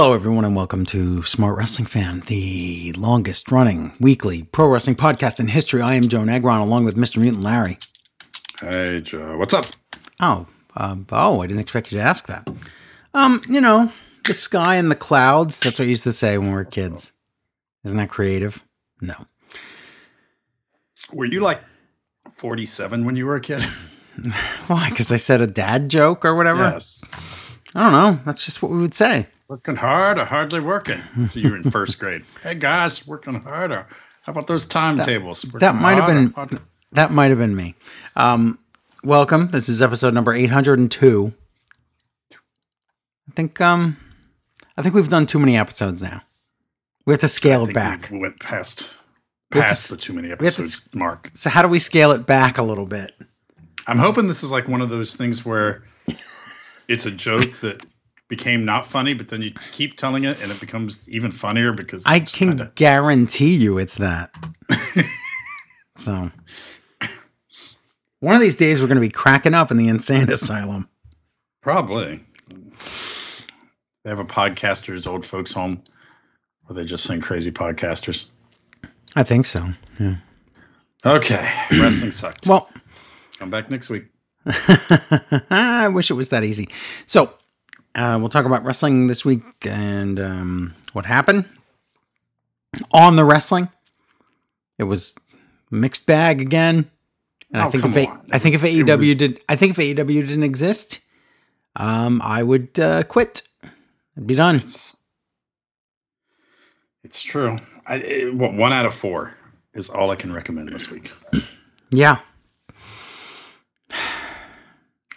Hello, everyone, and welcome to Smart Wrestling Fan, the longest running weekly pro wrestling podcast in history. I am Joe Negron, along with Mr. Mutant Larry. Hey, Joe. What's up? Oh, um, oh, I didn't expect you to ask that. Um, you know, the sky and the clouds. That's what I used to say when we were kids. Isn't that creative? No. Were you like 47 when you were a kid? Why? Because I said a dad joke or whatever? Yes. I don't know. That's just what we would say. Working hard or hardly working? So you're in first grade. Hey, guys, working harder. How about those timetables? That might have been that might have been me. Um, welcome. This is episode number 802. I think um I think we've done too many episodes now. We have to scale it back. We went past have to past the too many have to episodes mark. So how do we scale it back a little bit? I'm hoping this is like one of those things where it's a joke that became not funny, but then you keep telling it and it becomes even funnier because I can kinda- guarantee you it's that. so one of these days we're going to be cracking up in the insane asylum. Probably. They have a podcasters old folks home where they just sing crazy podcasters. I think so. Yeah. Okay, wrestling sucked. Well, Come back next week. I wish it was that easy. So, uh, we'll talk about wrestling this week and um, what happened on the wrestling. It was mixed bag again. And I Oh, think if A-. I think if AEW was- did I think if AEW didn't exist, um, I would uh, quit. I'd be done. It's it's true. I, it, what one out of four is all I can recommend this week. Yeah.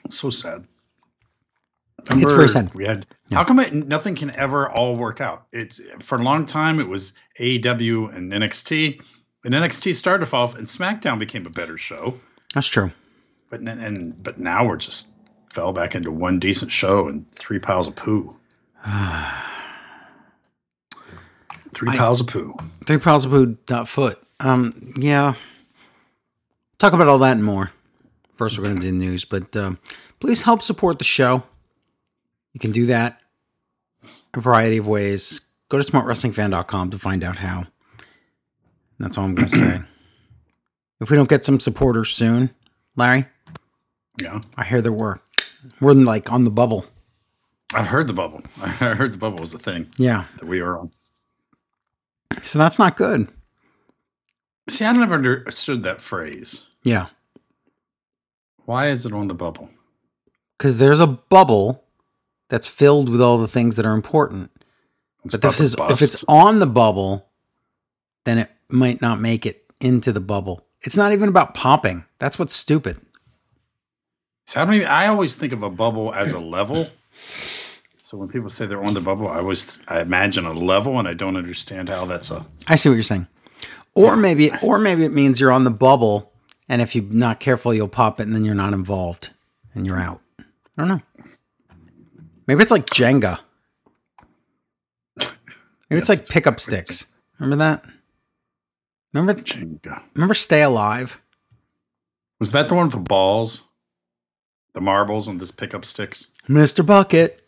So sad. It's first. We had Yeah. how come it, nothing can ever all work out? It's for a long time it was AEW and NXT, and NXT started to fall off, and SmackDown became a better show. That's true. But and but now we're just fell back into one decent show and three piles of poo. Three I- piles of poo. Three piles of food dot foot. Um, yeah. Talk about all that and more. First, we're going to do news, but um, please help support the show. You can do that a variety of ways. Go to smartwrestlingfan.com to find out how. That's all I'm going to say. If we don't get some supporters soon, Larry, Yeah, I hear there were. We're like on the bubble. I've heard the bubble. I heard the bubble was the thing Yeah. that we are on. So that's not good. See, I never understood that phrase. Yeah. Why is it on the bubble? Because there's a bubble that's filled with all the things that are important. It's But this is if it's on the bubble, then it might not make it into the bubble. It's not even about popping. That's what's stupid. So I don't even. I always think of a bubble as a level. So when people say they're on the bubble, I always I imagine a level, and I don't understand how that's a. I see what you're saying. Or maybe or maybe it means you're on the bubble and if you're not careful you'll pop it and then you're not involved and you're out. I don't know. Maybe it's like Jenga. Maybe it's like pickup sticks. Remember that? Remember Jenga. remember Stay Alive? Was that the one with the balls, the marbles, and this pickup sticks? Mr. Bucket.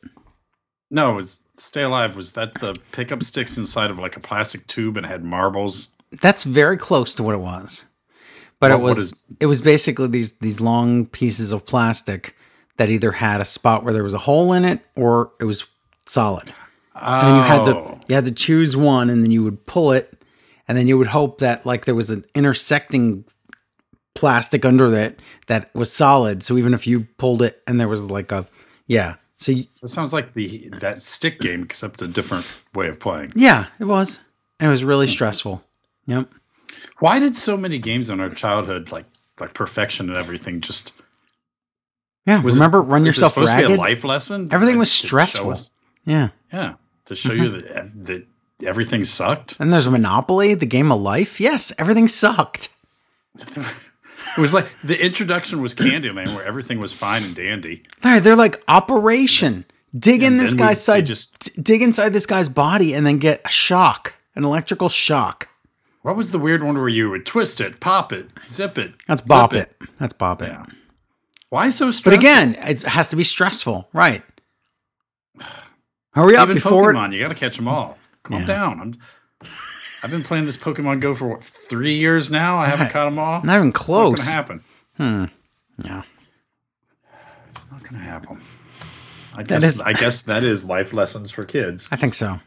No, it was Stay Alive. Was that the pickup sticks inside of like a plastic tube and had marbles? That's very close to what it was. But it What- was is- it was basically these these long pieces of plastic that either had a spot where there was a hole in it or it was solid. Oh. And then you had to Oh. you had to choose one and then you would pull it and then you would hope that like there was an intersecting plastic under it that was solid. So even if you pulled it and there was like a yeah. So you, That sounds like the that stick game, except a different way of playing. yeah, it was. And it was really hmm. stressful. Yep. Why did so many games in our childhood, like like perfection and everything, just Yeah, was it- remember run was it yourself supposed to be ragged? a life lesson? Everything Like, was stressful. us- Yeah. yeah, to show you that that everything sucked. And there's Monopoly, the game of life. Yes, everything sucked. It was like the introduction was Candyland, where everything was fine and dandy. They're, they're like Operation. Dig in this then we- guy's side, just- dig inside this guy's body, and then get a shock, an electrical shock. What was the weird one where you would twist it, pop it, zip it? That's bop it. That's bop it. Why so stressful? But again, it has to be stressful, right? Hurry up Even before it- Pokemon, you got to catch them all. Calm Yeah. down. I'm, I've been playing this Pokemon Go for what, three years now. I haven't Right. caught them all. not even It's not close. to happen. Hmm. Yeah. It's not going to happen. I guess. is- I guess that is life lessons for kids. I think so.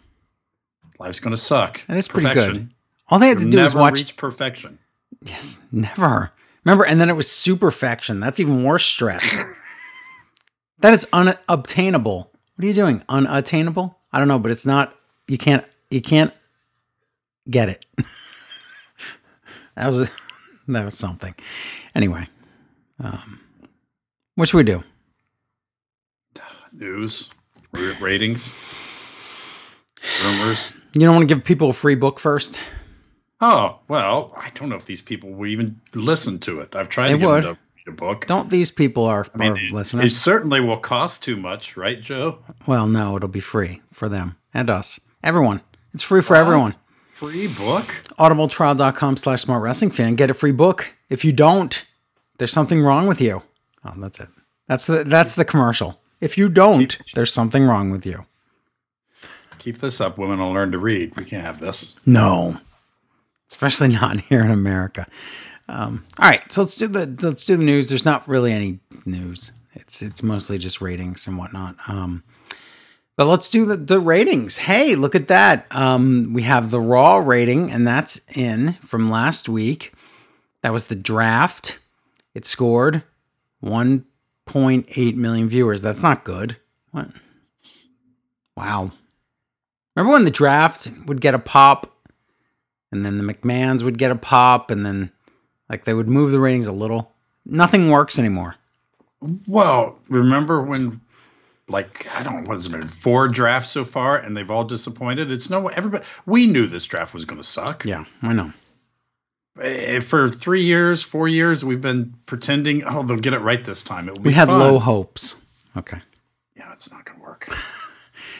Life's going to suck. That is pretty Perfection. good. All they had to You'll do never watch. reach perfection. Yes, never. Remember, and then it was superfection. That's even worse stress. that is unobtainable. What are you doing? Unattainable? I don't know, but it's not. You can't. You can't get it. that was that was something. Anyway, um, what should we do? News, r- ratings, rumors. You don't want to give people a free book first? Oh well, I don't know if these people will even listen to it. I've tried They to get would. them to read a book. Don't these people are, I mean, are it- listeners? It certainly will cost too much, right, Joe? well, no, it'll be free for them and us. Everyone. It's free for everyone. Free book? audibletrial.com slash smart wrestling fan get a free book if you don't there's something wrong with you oh that's it that's the that's the commercial if you don't there's something wrong with you Keep this up. Women will learn to read. We can't have this. no especially not here in america um, all right so let's do the let's do the news there's not really any news it's it's mostly just ratings and whatnot um, but let's do the, the ratings. Hey, look at that. Um, we have the raw rating, and that's in from last week. That was the draft. It scored 1.8 million viewers. That's not good. What? Wow. Remember when the draft would get a pop, and then the McMahons would get a pop, and then like they would move the ratings a little? Nothing works anymore. Well, remember when, like, I don't know, what has it been, four drafts so far, and they've all disappointed? It's no, everybody, we knew this draft was going to suck. Yeah, I know. Eh, For three years, four years, we've been pretending, oh, they'll get it right this time. It We had fun. low hopes. Okay. Yeah, it's not going to work.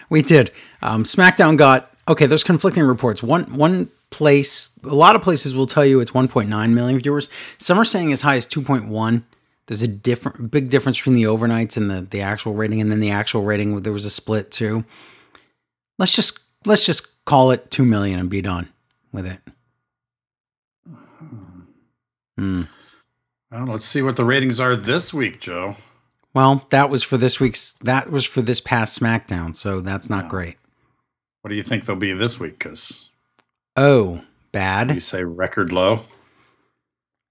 We did. Um, SmackDown got okay. There's conflicting reports. One one place, a lot of places will tell you it's 1.9 million viewers. Some are saying as high as 2.1. There's a different, big difference between the overnights and the the actual rating, and then the actual rating. There was a split too. Let's just let's just call it two million and be done with it. Hmm. Well, let's see what the ratings are this week, Joe. Well, that was for this week's. That was for this past SmackDown, so that's not Yeah. great. What do you think they'll be this week? Because Oh, bad. you say record low.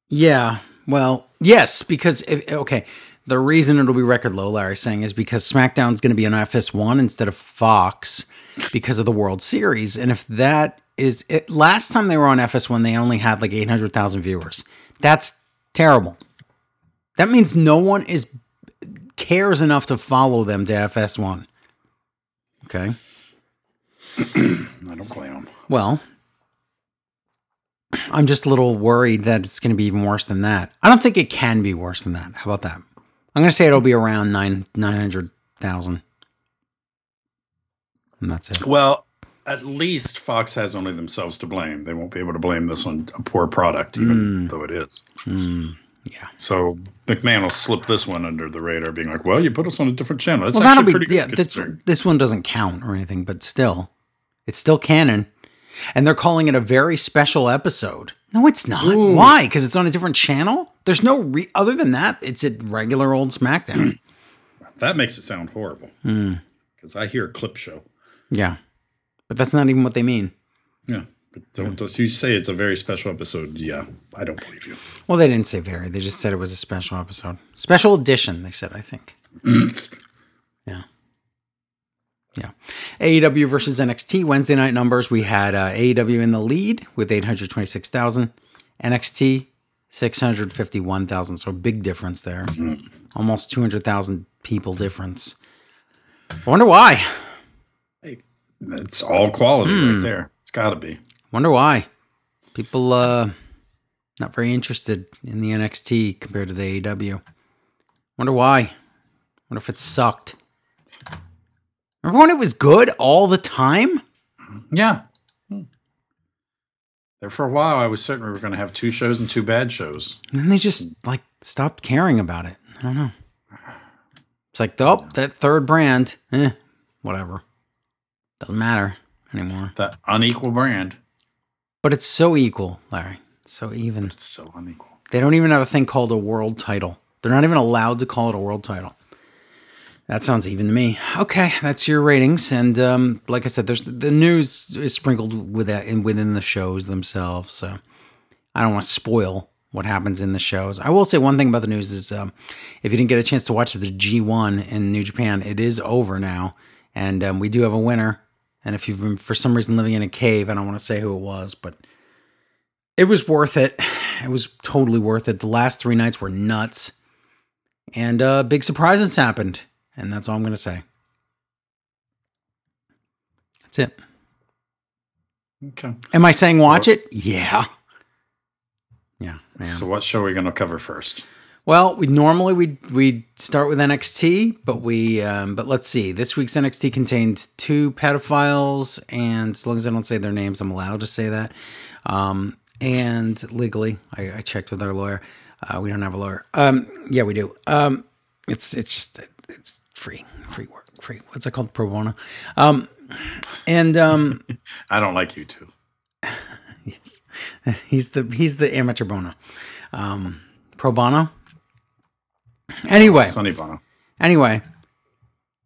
Yeah. Well, yes, because if, okay, the reason it'll be record low, Larry's saying, is because SmackDown's going to be on FS1 instead of Fox because of the World Series, and if that is it, last time they were on FS1, they only had like eight hundred thousand viewers. That's terrible. That means no one is cares enough to follow them to FS1. Okay. I don't blame them. Well, I'm just a little worried that it's going to be even worse than that. I don't think it can be worse than that. How about that? I'm going to say it'll be around nine nine hundred thousand, and that's it. Well, at least Fox has only themselves to blame. They won't be able to blame this on a poor product, even Mm. though it is. Hmm. yeah. So McMahon will slip this one under the radar, being like, "Well, you put us on a different channel." That's well, that'll be good. yeah. This this one doesn't count or anything, but still, it's still canon, and they're calling it a very special episode. No, it's not. Ooh. Why? Because it's on a different channel. There's no re- other than that. It's a regular old SmackDown. that makes it sound horrible Hmm. because I hear a clip show. Yeah, but that's not even what they mean. Yeah, but don't, don't you say it's a very special episode? Yeah, I don't believe you. Well, they didn't say very. They just said it was a special episode. Special edition, they said, I think. Yeah. AEW versus NXT Wednesday night numbers. We had uh, AEW in the lead with 826,000, NXT 651,000. So a big difference there. Almost 200,000 people difference. I wonder why. Hey, it's all quality Hmm. right there. It's got to be. Wonder why. People uh not very interested in the NXT compared to the AEW. Wonder why. Wonder if it sucked. Remember when it was good all the time? Yeah. Hmm. There for a while, I was certain we were going to have two shows and two bad shows. And then they just like stopped caring about it. I don't know. It's like, oh, that third brand, eh, whatever. Doesn't matter anymore. That unequal brand. But it's so equal, Larry. So even. It's so unequal. They don't even have a thing called a world title. They're not even allowed to call it a world title. That sounds even to me. Okay, that's your ratings, and um, like I said, there's the news is sprinkled with that in within the shows themselves. So I don't want to spoil what happens in the shows. I will say one thing about the news is um, if you didn't get a chance to watch the G1 in New Japan, it is over now, and um, we do have a winner. And if you've been for some reason living in a cave, I don't want to say who it was, but it was worth it. It was totally worth it. The last three nights were nuts, and uh, big surprises happened. And that's all I'm going to say. That's it. Okay. Am I saying watch it? Yeah. Yeah. Man. So what show are we going to cover first? Well, we normally we we start with NXT, but we um, but let's see. This week's NXT contained two pedophiles, and as long as I don't say their names, I'm allowed to say that. Um, and legally, I, I checked with our lawyer. Uh, we don't have a lawyer. Um, yeah, we do. Um, it's it's just it's free, free work, free. What's it called? Pro bono. Um, and um, I don't like you too. yes, he's the he's the amateur bono. Um, pro bono. Anyway, Sonny Bono. Anyway,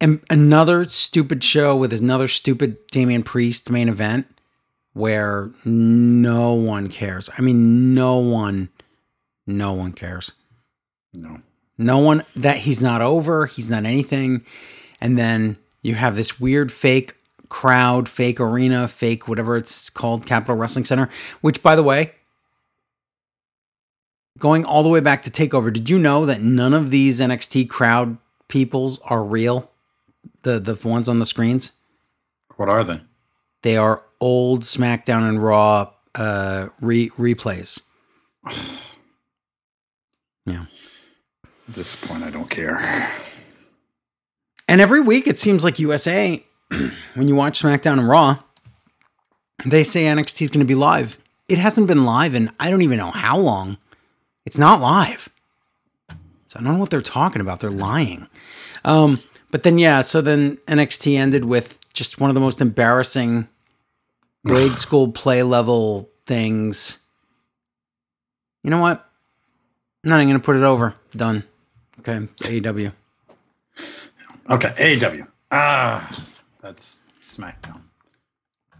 and another stupid show with another stupid Damian Priest main event where no one cares. I mean, no one, no one cares. No. No one that he's not over, he's not anything. And then you have this weird fake crowd, fake arena, fake whatever it's called, Capitol Wrestling Center, which by the way, going all the way back to Takeover, did you know that none of these NXT crowd peoples are real? The the ones on the screens? What are they? They are old SmackDown and Raw uh re- replays. yeah. At this point, I don't care. And every week it seems like USA, when you watch SmackDown and Raw, they say NXT is going to be live. It hasn't been live in I don't even know how long. It's not live. So I don't know what they're talking about. They're lying. Um, but then, yeah, so then NXT ended with just one of the most embarrassing grade school play level things. You know what? I'm not even going to put it over. Done. Okay. AEW. Okay, AEW. Ah, that's SmackDown.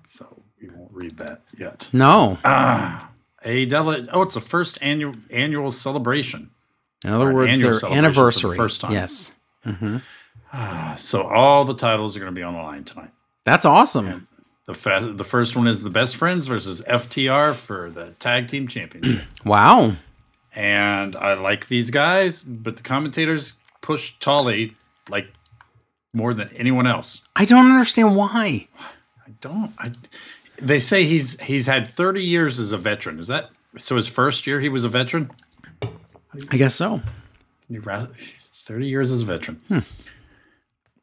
So we won't read that yet. No. Ah, AEW. Oh, it's the first annual annual celebration. In other an words, their for the anniversary. first time. Yes. hmm Ah, so all the titles are going to be on the line tonight. That's awesome. The fa- the first one is the Best Friends versus FTR for the Tag Team Championship. Wow. And I like these guys, but the commentators push Tully like more than anyone else. I don't understand why. I don't. I, they say he's he's had 30 years as a veteran. Is that so? His first year he was a veteran. I guess so. He's 30 years as a veteran.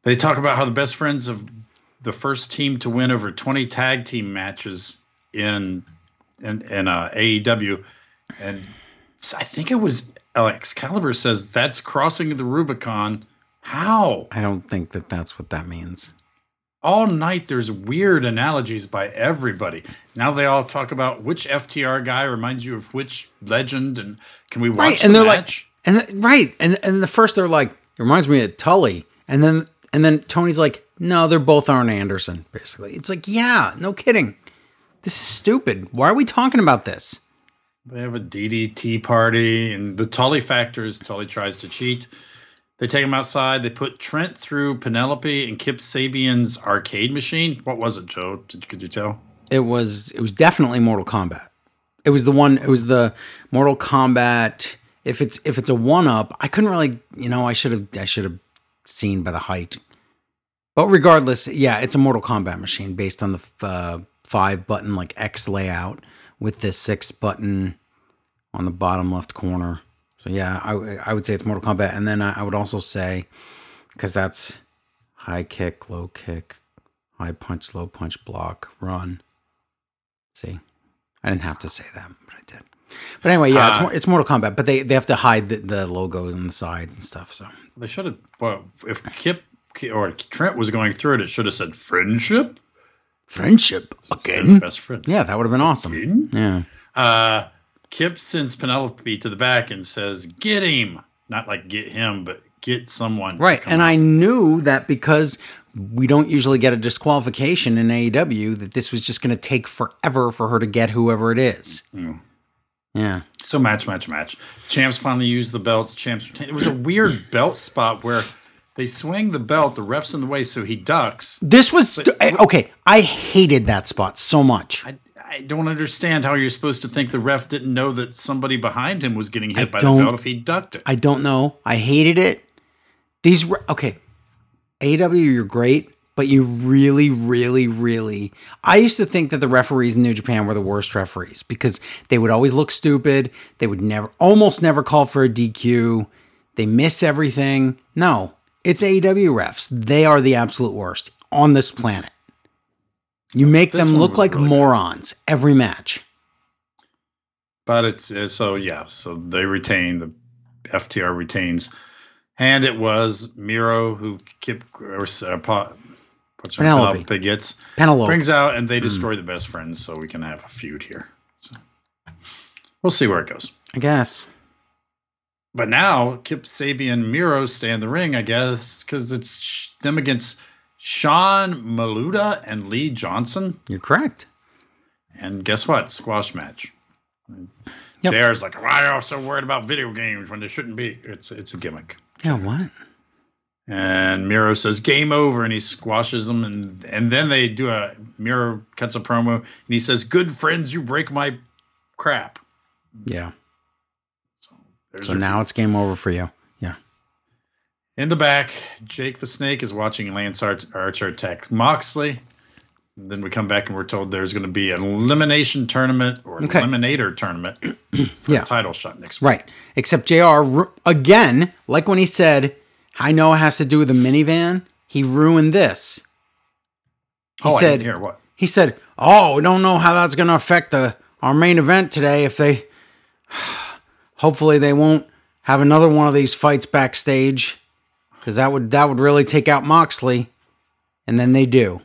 They talk about how the best friends of the first team to win over 20 tag team matches in in, in uh, AEW, and I think it was Alex Excalibur says that's crossing the Rubicon. How? I don't think that that's what that means. all night there's weird analogies by everybody. Now they all talk about which FTR guy reminds you of which legend, and can we watch Right, the and they're match? And th- right, and and the first they're like, it reminds me of Tully, and then and then Tony's like, no, they're both Arn Anderson. Basically, it's like, yeah, no kidding. This is stupid. Why are we talking about this? They have a DDT party, and the Tully factor is Tully tries to cheat. They take him outside. They put Trent through Penelope and Kip Sabian's arcade machine. What was it, Joe? Did, could you tell? It was it was definitely Mortal Kombat. It was the one. It was the Mortal Kombat. If it's if it's a one up, I couldn't really. You know, I should have I should have seen by the height. But regardless, yeah, it's a Mortal Kombat machine based on the uh, five button like X layout with the six button on the bottom left corner. So yeah, I I would say it's Mortal Kombat, and then I, I would also say because that's high kick, low kick, high punch, low punch, block, run. See, I didn't have to say that, but I did. But anyway, yeah, it's Ah. more, it's Mortal Kombat, but they, they have to hide the, the logos on the side and stuff. So They should have. Well, if Kip or Trent was going through it, it should have said friendship. Friendship again. Best friends. Yeah, that would have been awesome. Again? Yeah. Uh, Kip sends Penelope to the back and says, "Get him." Not like get him, but get someone. Right. And on. I knew that because we don't usually get a disqualification in AEW, that this was just going to take forever for her to get whoever it is. Mm. Yeah. So match, match, match. Champs finally used the belts. Champs. It was a weird belt spot where they swing the belt. The ref's in the way, so he ducks. This was But- eh, okay. I hated that spot so much. I, I don't understand how you're supposed to think the ref didn't know that somebody behind him was getting hit I by the belt if he ducked it. I don't know. I hated it. These okay. AW, you're great, but you really, really, really. I used to think that the referees in New Japan were the worst referees because they would always look stupid. They would never, almost never call for a DQ. They miss everything. No, it's AEW refs. They are the absolute worst on this planet. You make This them look like really good. morons every match. But it's uh, so yeah. So they retain the FTR retains, and it was Miro who Kip or uh, Pa- Penelope. Penelope gets Penelope. brings out, and Hmm. they destroy the best friends, so we can have a feud here. So we'll see where it goes. I guess. But now Kip Sabian and Miro stay in the ring, I guess, because it's them against Sean Maluda and Lee Johnson. You're correct. And guess what? Squash match. Yep. JR's like, why are you so worried about video games when they shouldn't be? It's it's a gimmick. Yeah, what? And Miro says game over, and he squashes them, and and then they do a Miro cuts a promo, and he says, "Good friends, you break my crap." Yeah. So, there's So your now it's game over for you. Yeah. In the back, Jake the Snake is watching Lance Arch- Archer attack Moxley. And then we come back and we're told there's going to be an elimination tournament or an Okay. eliminator tournament for Yeah. the title shot next week. Right. Except JR, again, like when he said, I know it has to do with the minivan, he ruined this. He oh, I said, didn't hear what? he said, Oh, we don't know how that's going to affect the our main event today if they hopefully they won't have another one of these fights backstage cuz that would that would really take out Moxley and then they do.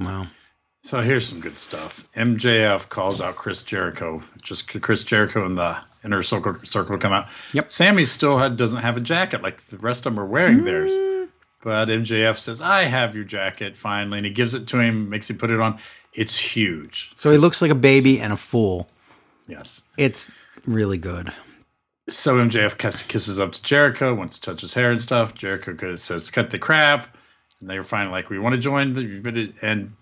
Wow. So here's some good stuff. MJF calls out Chris Jericho. Just Chris Jericho and the inner circle circle come out. Yep. Sammy still had, doesn't have a jacket like the rest of them are wearing theirs. Mm. But MJF says, "I have your jacket finally," and he gives it to him, makes him put it on. It's huge. so he looks like a baby and a fool. Yes. It's really good. So MJF kisses up to Jericho, wants to touch his hair and stuff. Jericho goes, says, "Cut the crap," and they're finally like, "We want to join the," and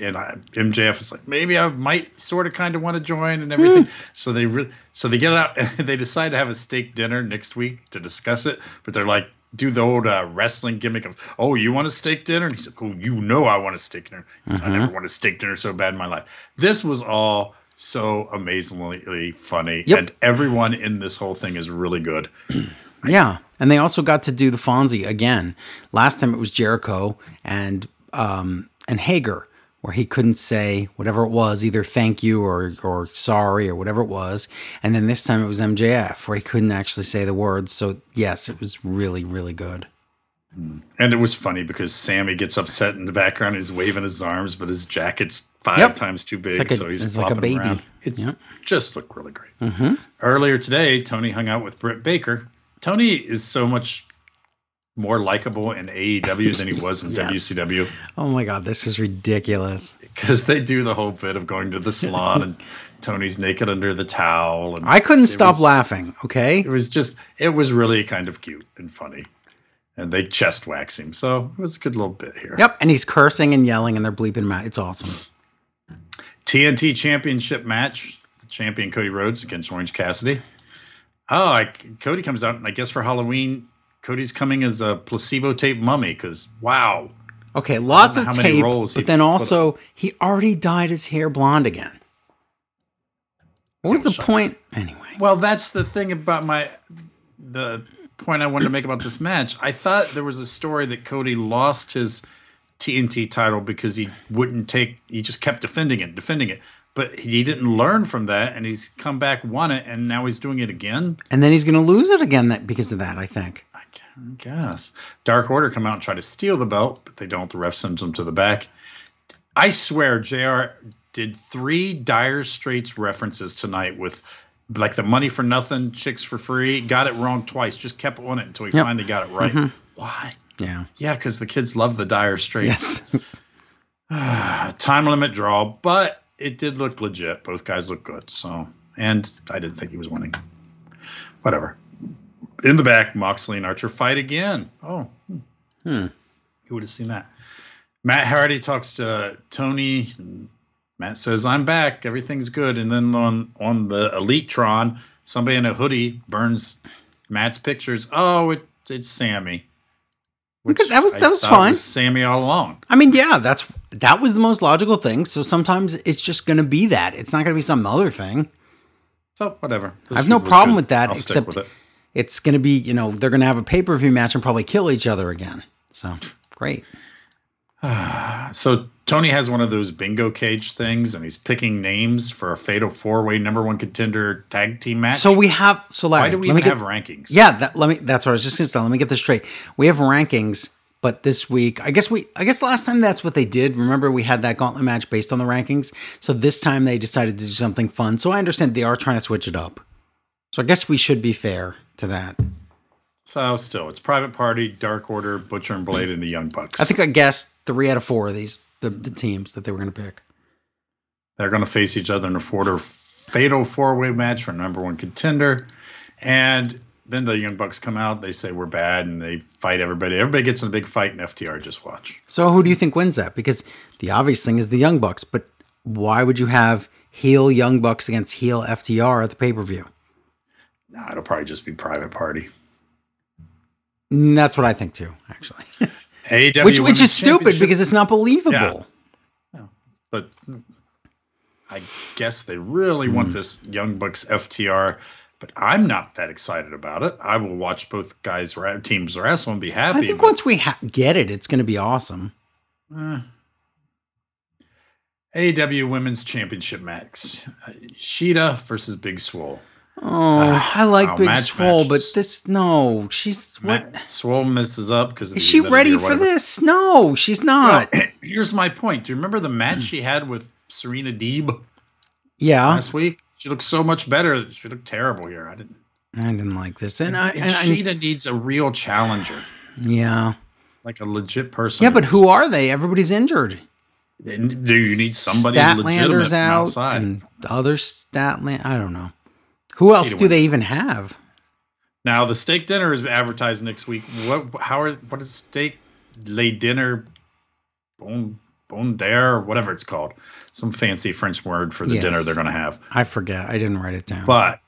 and I, MJF is like, "Maybe I might sort of kind of want to join and everything." So they re- so they get out and they decide to have a steak dinner next week to discuss it, but they're like. Do the old uh, wrestling gimmick of, oh, you want a steak dinner? And he's like, oh, you know I want a steak dinner. I never want a steak dinner so bad in my life. This was all so amazingly funny, Yep. and everyone in this whole thing is really good. Yeah, and they also got to do the Fonzie again. Last time it was Jericho and um, and Hager, where he couldn't say whatever it was, either thank you or or sorry or whatever it was. And then this time it was MJF, where he couldn't actually say the words. So yes, it was really really good. And it was funny because Sammy gets upset in the background. He's waving his arms, but his jacket's five Yep. times too big, like a- so he's it's like a flopping baby. around. It's Yep. just looked really great. Mm-hmm. Earlier today, Tony hung out with Britt Baker. Tony is so much more likable in AEW than he was in Yes. WCW Oh my god, this is ridiculous. because they do the whole bit of going to the salon and Tony's naked under the towel. And I couldn't stop was- laughing. Okay, It was just, it was really kind of cute and funny. And they chest wax him. So it was a good little bit here. yep, and he's cursing and yelling, and they're bleeping him out. It's awesome. TNT Championship match. The champion Cody Rhodes against Orange Cassidy. Oh, I, Cody comes out, and I guess for Halloween, Cody's coming as a placebo tape mummy because wow, Okay, lots of tape, but then put also he already dyed his hair blonde again. What was the point? Anyway, Well, that's the thing about my the point I wanted to make about this match. I thought there was a story that Cody lost his TNT title because he wouldn't take he just kept defending it, defending it. But he didn't learn from that and he's come back won it and now he's doing it again. and then he's going to lose it again that because of that. I think. I guess. Dark Order come out and try to steal the belt, but they don't. The ref sends them to the back. I swear, JR did three Dire Straits references tonight with like the money for nothing, chicks for free. Got it wrong twice. Just kept on it until he Yep. finally got it right. Mhm. Why? Yeah. Yeah, because the kids love the Dire Straits. Yes. Time limit draw, but it did look legit. Both guys look good. So, and I didn't think he was winning. Whatever. In the back, Moxley and Archer fight again. Oh, Hmm. who would have seen that? Matt Hardy talks to Tony. Matt says, "I'm back. Everything's good." And then on on the Elitron, somebody in a hoodie burns Matt's pictures. Oh, it, it's Sammy. Okay, that was- that was fine. Sammy all along. I mean, yeah, that's that was the most logical thing. So sometimes it's just going to be that. It's not going to be some other thing. So whatever. I have no problem with that, I'll except- with it. It's going to be, you know, they're going to have a pay per view match and probably kill each other again. So great. so Tony has one of those bingo cage things, and he's picking names for a fatal four way number one contender tag team match. So we have. So Larry, why do we let me even get, have rankings? Yeah, that, let me. That's what I was just going to say. Let me get this straight. We have rankings, but this week, I guess we. I guess last time that's what they did. Remember, we had that gauntlet match based on the rankings. So this time they decided to do something fun. So I understand they are trying to switch it up. So I guess we should be fair to that. So still, it's Private Party, Dark Order, Butcher and Blade, and the Young Bucks. I think I guessed three out of four of these the, the teams that they were going to pick. they're going to face each other in a four fatal four way match for number one contender, and then the Young Bucks come out. They say we're bad, and they fight everybody. Everybody gets in a big fight, and FTR just watch. So who do you think wins that? Because the obvious thing is the Young Bucks, but why would you have heel Young Bucks against heel FTR at the pay per view? Nah, it'll probably just be Private Party. Mm, that's what I think too, actually. AEW which which is stupid because it's not believable. Yeah. but I guess they really Hmm. want this Young Bucks FTR. But I'm not that excited about it. I will watch both guys ra- teams wrestle and be happy. I think but, once we ha- get it, it's going to be awesome. eh. AEW Women's Championship match: Uh, Shida versus Big Swole. Oh, uh, I like oh, Big match Swole, but this no, she's what? Matt Swole messes up because Is she ready for this? No, she's not. Here's my point. Do you remember the match she had with Serena Deeb yeah, last week? She looked so much better. She looked terrible here. I didn't. I didn't like this, and I, And, and I needs a real challenger, yeah, like a legit person. yeah, but who are they? Everybody's injured. And do you need somebody Statlander's out, outside? and other Statland. I don't know. Who else do they even have? Now the steak dinner is advertised next week. What? How are? What is steak lay dinner? Bon bon dare, whatever it's called. Some fancy French word for the Yes. dinner they're going to have. I forget. I didn't write it down. But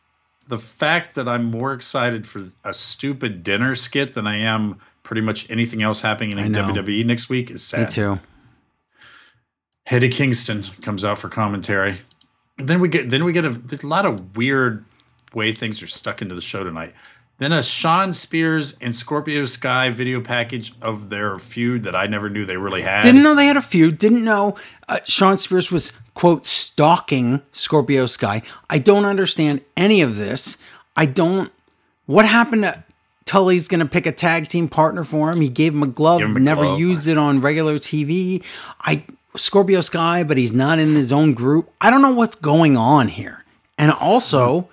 the fact that I'm more excited for a stupid dinner skit than I am pretty much anything else happening in. WWE next week is sad. Me too. Eddie Kingston comes out for commentary. And then we get then we get a, there's a lot of weird way things are stuck into the show tonight. Then a Shawn Spears and Scorpio Sky video package of their feud that I never knew they really had. Didn't know they had a feud. Didn't know uh, Shawn Spears was quote stalking Scorpio Sky. I don't understand any of this. I don't. What happened to Tully's going to pick a tag team partner for him? He gave him a glove. Him a never glove. used it on regular TV. I Scorpio Sky, but he's not in his own group. I don't know what's going on here. And also,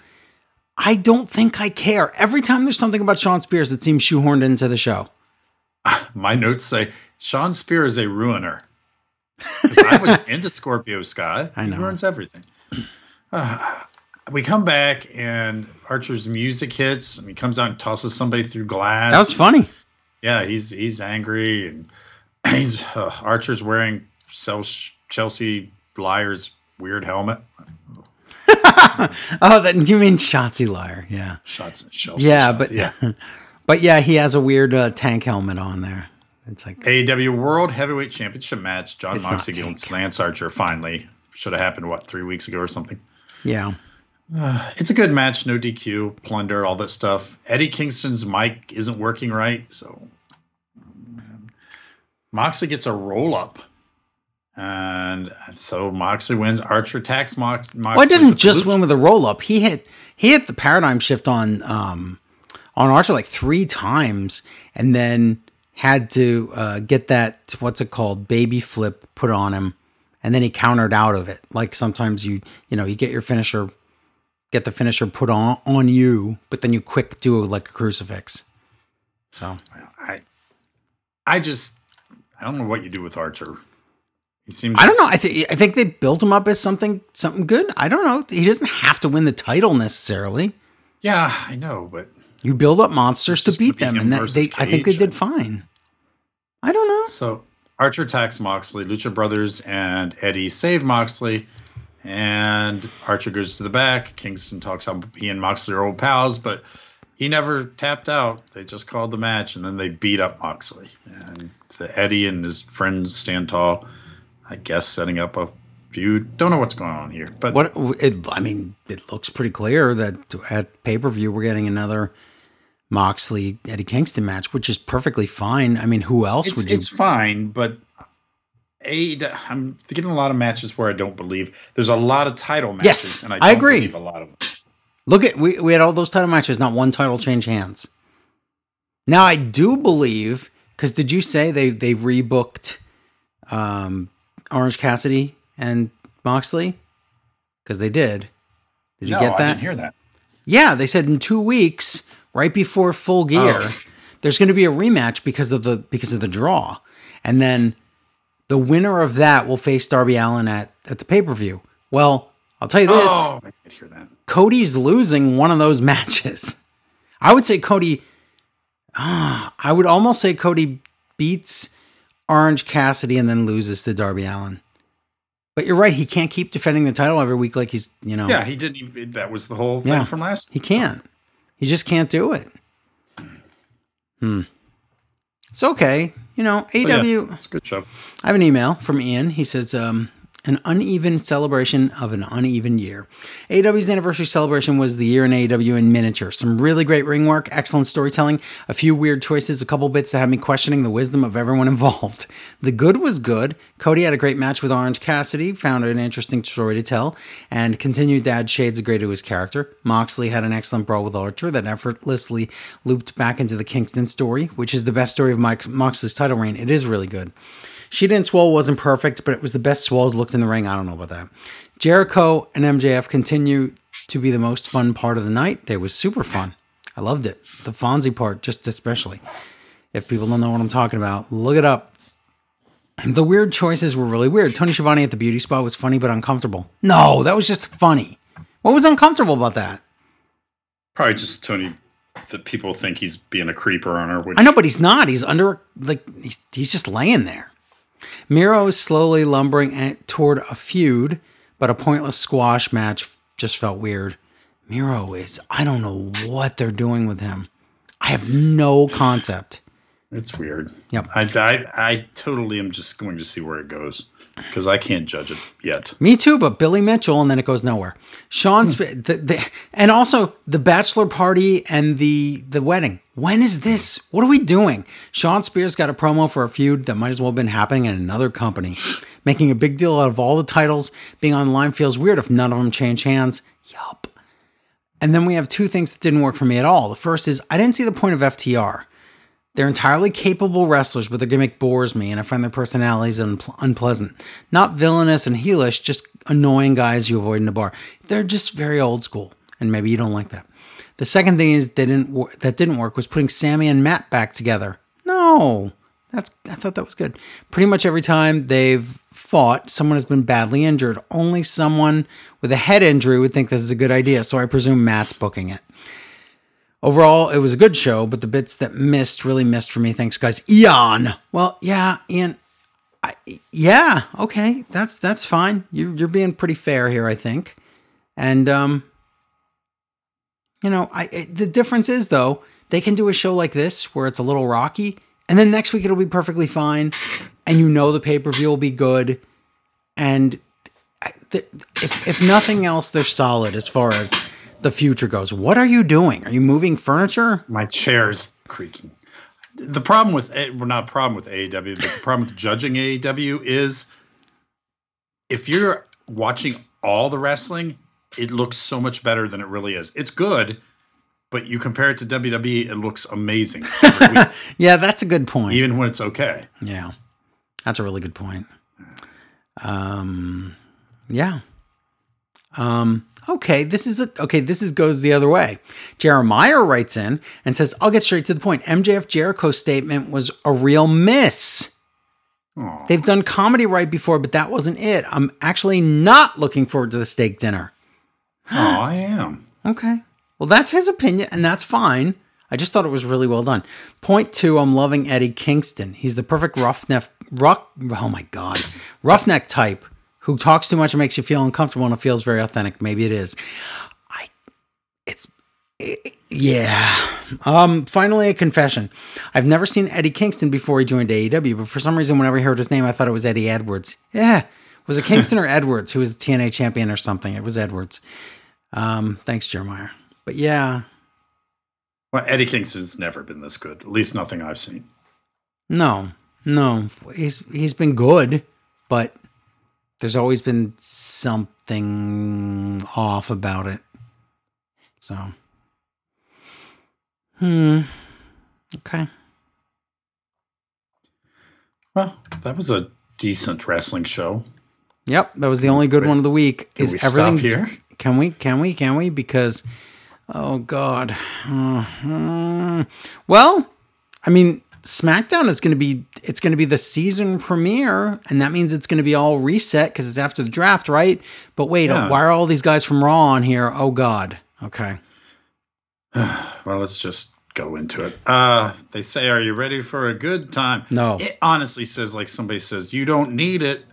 I don't think I care. Every time there's something about Shawn Spears, that seems shoehorned into the show. My notes say Shawn Spears is a ruiner. I was into Scorpio Sky. I know. He ruins everything. Uh, we come back and Archer's music hits and he comes out and tosses somebody through glass. That was funny. yeah, he's he's angry and he's uh, Archer's wearing Chelsea Liar's weird helmet. Oh, that you mean Shotzi Liar? Yeah, Shots, Chelsea yeah, shots. but yeah. but yeah, he has a weird uh, tank helmet on there. It's like AEW World Heavyweight Championship match. Jon Moxley against. Lance Archer. Finally, should have happened what three weeks ago or something. yeah, Uh, it's a good match. No DQ, plunder, all that stuff. Eddie Kingston's mic isn't working right, so Moxley gets a roll up. And so Moxley wins. Archer attacks Mox. Moxley well, doesn't just win with a roll up. He hit he hit the paradigm shift on um on Archer like three times, and then had to uh, get that what's it called baby flip put on him, and then he countered out of it. Like sometimes you you know you get your finisher, get the finisher put on on you, but then you quick do like a crucifix. So I, I just, I don't know what you do with Archer. He seems. I don't know. I think I think they built him up as something something good. I don't know. He doesn't have to win the title necessarily. Yeah, I know, but you build up monsters to beat them, and that, they I think they did fine. I don't know. So Archer attacks Moxley. Lucha Brothers and Eddie save Moxley, and Archer goes to the back. Kingston talks how he and Moxley are old pals, but he never tapped out. They just called the match, and then they beat up Moxley. And the Eddie and his friends stand tall. I guess setting up a feud. Don't know what's going on here, but what it, I mean, it looks pretty clear that at pay per view we're getting another Moxley Eddie Kingston match, which is perfectly fine. I mean, who else it's, would you? It's fine, but a I'm getting a lot of matches where I don't believe. There's a lot of title matches, yes, and I, I agree. a lot of them. Look at we we had all those title matches, not one title change hands. Now I do believe because did you say they they rebooked um, Orange Cassidy and Moxley? Because they did. Did you no, get that? I didn't hear that. Yeah, they said in two weeks, right before Full Gear, oh. there's going to be a rematch because of the because of the draw, and then the winner of that will face Darby Allin at at the pay per view. Well, I'll tell you this. Oh, I hear that. Cody's losing one of those matches. I would say Cody. Uh, I would almost say Cody beats Orange Cassidy and then loses to Darby Allin. But you're right; he can't keep defending the title every week like he's you know. Yeah, he didn't. Even, that was the whole thing yeah, from last. He can't. He just can't do it. Hmm. It's okay. You know, AW. yeah, it's a good show. I have an email from Ian. He says, um, an uneven celebration of an uneven year. AEW's anniversary celebration was the year in AEW in miniature. Some really great ring work, excellent storytelling, a few weird choices, a couple bits that had me questioning the wisdom of everyone involved. The good was good. Cody had a great match with Orange Cassidy, found an interesting story to tell, and continued to add shades of gray to his character. Moxley had an excellent brawl with Archer that effortlessly looped back into the Kingston story, which is the best story of Mike Moxley's title reign. It is really good. Shida Swole wasn't perfect, but it was the best Swole's looked in the ring. I don't know about that. Jericho and MJF continue to be the most fun part of the night. They was super fun. I loved it. The Fonzie part, just especially. If people don't know what I'm talking about, look it up. The weird choices were really weird. Tony Schiavone at the beauty spot was funny but uncomfortable. No, that was just funny. What was uncomfortable about that? Probably just Tony that people think he's being a creeper on her. Which... I know, but he's not. He's under like he's he's just laying there. Miro is slowly lumbering toward a feud, but a pointless squash match just felt weird. Miro is, I don't know what they're doing with him. I have no concept. It's weird. Yep. I, I, I totally am just going to see where it goes because I can't judge it yet. Me too, but Billy Mitchell, and then it goes nowhere. Sean's hmm. the, the, and also the bachelor party and the the wedding. When is this? What are we doing? Shawn Spears got a promo for a feud that might as well have been happening in another company. Making a big deal out of all the titles being online feels weird if none of them change hands. Yup. And then we have two things that didn't work for me at all. The first is I didn't see the point of FTR. They're entirely capable wrestlers, but their gimmick bores me, and I find their personalities un- unpleasant. Not villainous and heelish, just annoying guys you avoid in a bar. They're just very old school, and maybe you don't like that. The second thing is they didn't wor- that didn't work was putting Sammy and Matt back together. No, that's I thought that was good. Pretty much every time they've fought, someone has been badly injured. Only someone with a head injury would think this is a good idea, so I presume Matt's booking it. Overall, it was a good show, but the bits that missed really missed for me. Thanks, guys. Ian. Well, yeah, Ian. I, yeah, okay, that's that's fine. You, you're being pretty fair here, I think. And um, you know, I it, the difference is though they can do a show like this where it's a little rocky, and then next week it'll be perfectly fine, and you know the pay per view will be good, and if if nothing else, they're solid as far as the future goes. What are you doing? Are you moving furniture? My chair's creaking. The problem with well, not a problem with AEW, but the problem with judging AEW is if you're watching all the wrestling, it looks so much better than it really is. It's good, but you compare it to WWE, it looks amazing. Yeah, that's a good point. even when it's okay. Yeah, that's a really good point. Um, yeah. Um, okay, this is a okay. This is goes the other way. Jeremiah writes in and says, "I'll get straight to the point. MJF Jericho's statement was a real miss. Aw. They've done comedy right before, but that wasn't it. I'm actually not looking forward to the steak dinner. Oh, I am. Okay. Well, that's his opinion, and that's fine. I just thought it was really well done. Point two, I'm loving Eddie Kingston. He's the perfect roughneck, rock, oh my God, roughneck type who talks too much and makes you feel uncomfortable and it feels very authentic. Maybe it is. I, it's, it- yeah. Um, finally, a confession. I've never seen Eddie Kingston before he joined AEW, but for some reason, whenever I heard his name, I thought it was Eddie Edwards. Yeah. Was it Kingston or Edwards who was the TNA champion or something? It was Edwards. Um, thanks, Jeremiah. But yeah, Well, Eddie Kingston's never been this good. At least nothing I've seen. no, no, he's he's been good, but there's always been something off about it. So, hmm, okay, Well, that was a decent wrestling show. yep, that was the only good Wait, one of the week. Is we everything stop here? Can we? Can we? Can we? Because, oh God. Uh, well, I mean, SmackDown is going to be it's going to be the season premiere, and that means it's going to be all reset because it's after the draft, right? But wait, Yeah. why are all these guys from Raw on here? Oh God. Okay. well, let's just go into it. Uh, they say, "Are you ready for a good time?" No. It honestly says like somebody says, "You don't need it."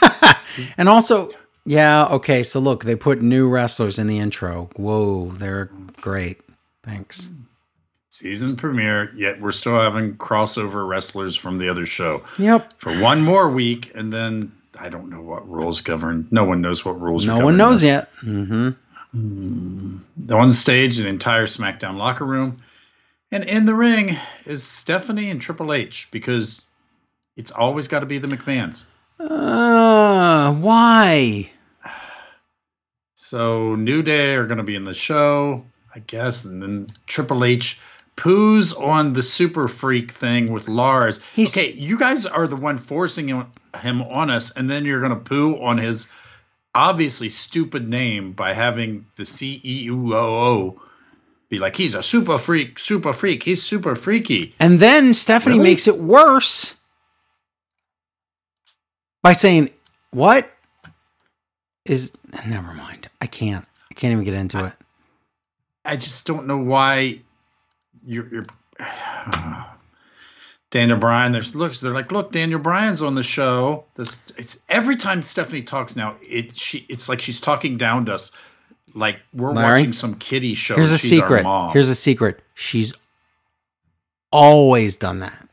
And also, yeah, okay. So look, they put new wrestlers in the intro. Whoa, they're great. Thanks. Season premiere, yet we're still having crossover wrestlers from the other show Yep. for one more week, and then I don't know what rules govern. No one knows what rules. No one knows this. yet. Mm-hmm. On stage, the entire SmackDown locker room, and in the ring is Stephanie and Triple H because it's always got to be the McMahons. Uh, why? So New Day are going to be in the show, I guess, and then Triple H poos on the Super Freak thing with Lars. He's- okay, you guys are the one forcing him, him on us, and then you're going to poo on his obviously stupid name by having the CEO be like, he's a super freak, super freak, he's super freaky. And then Stephanie Really? makes it worse by saying, "What is?" Never mind. I can't. I can't even get into it. I just don't know why you're, you're Daniel Bryan. There's looks. They're like, look, Daniel Bryan's on the show. This it's every time Stephanie talks now. It she it's like she's talking down to us, like we're Larry, watching some kiddie show. Here's a She's our secret. mom. Here's a secret. She's always done that.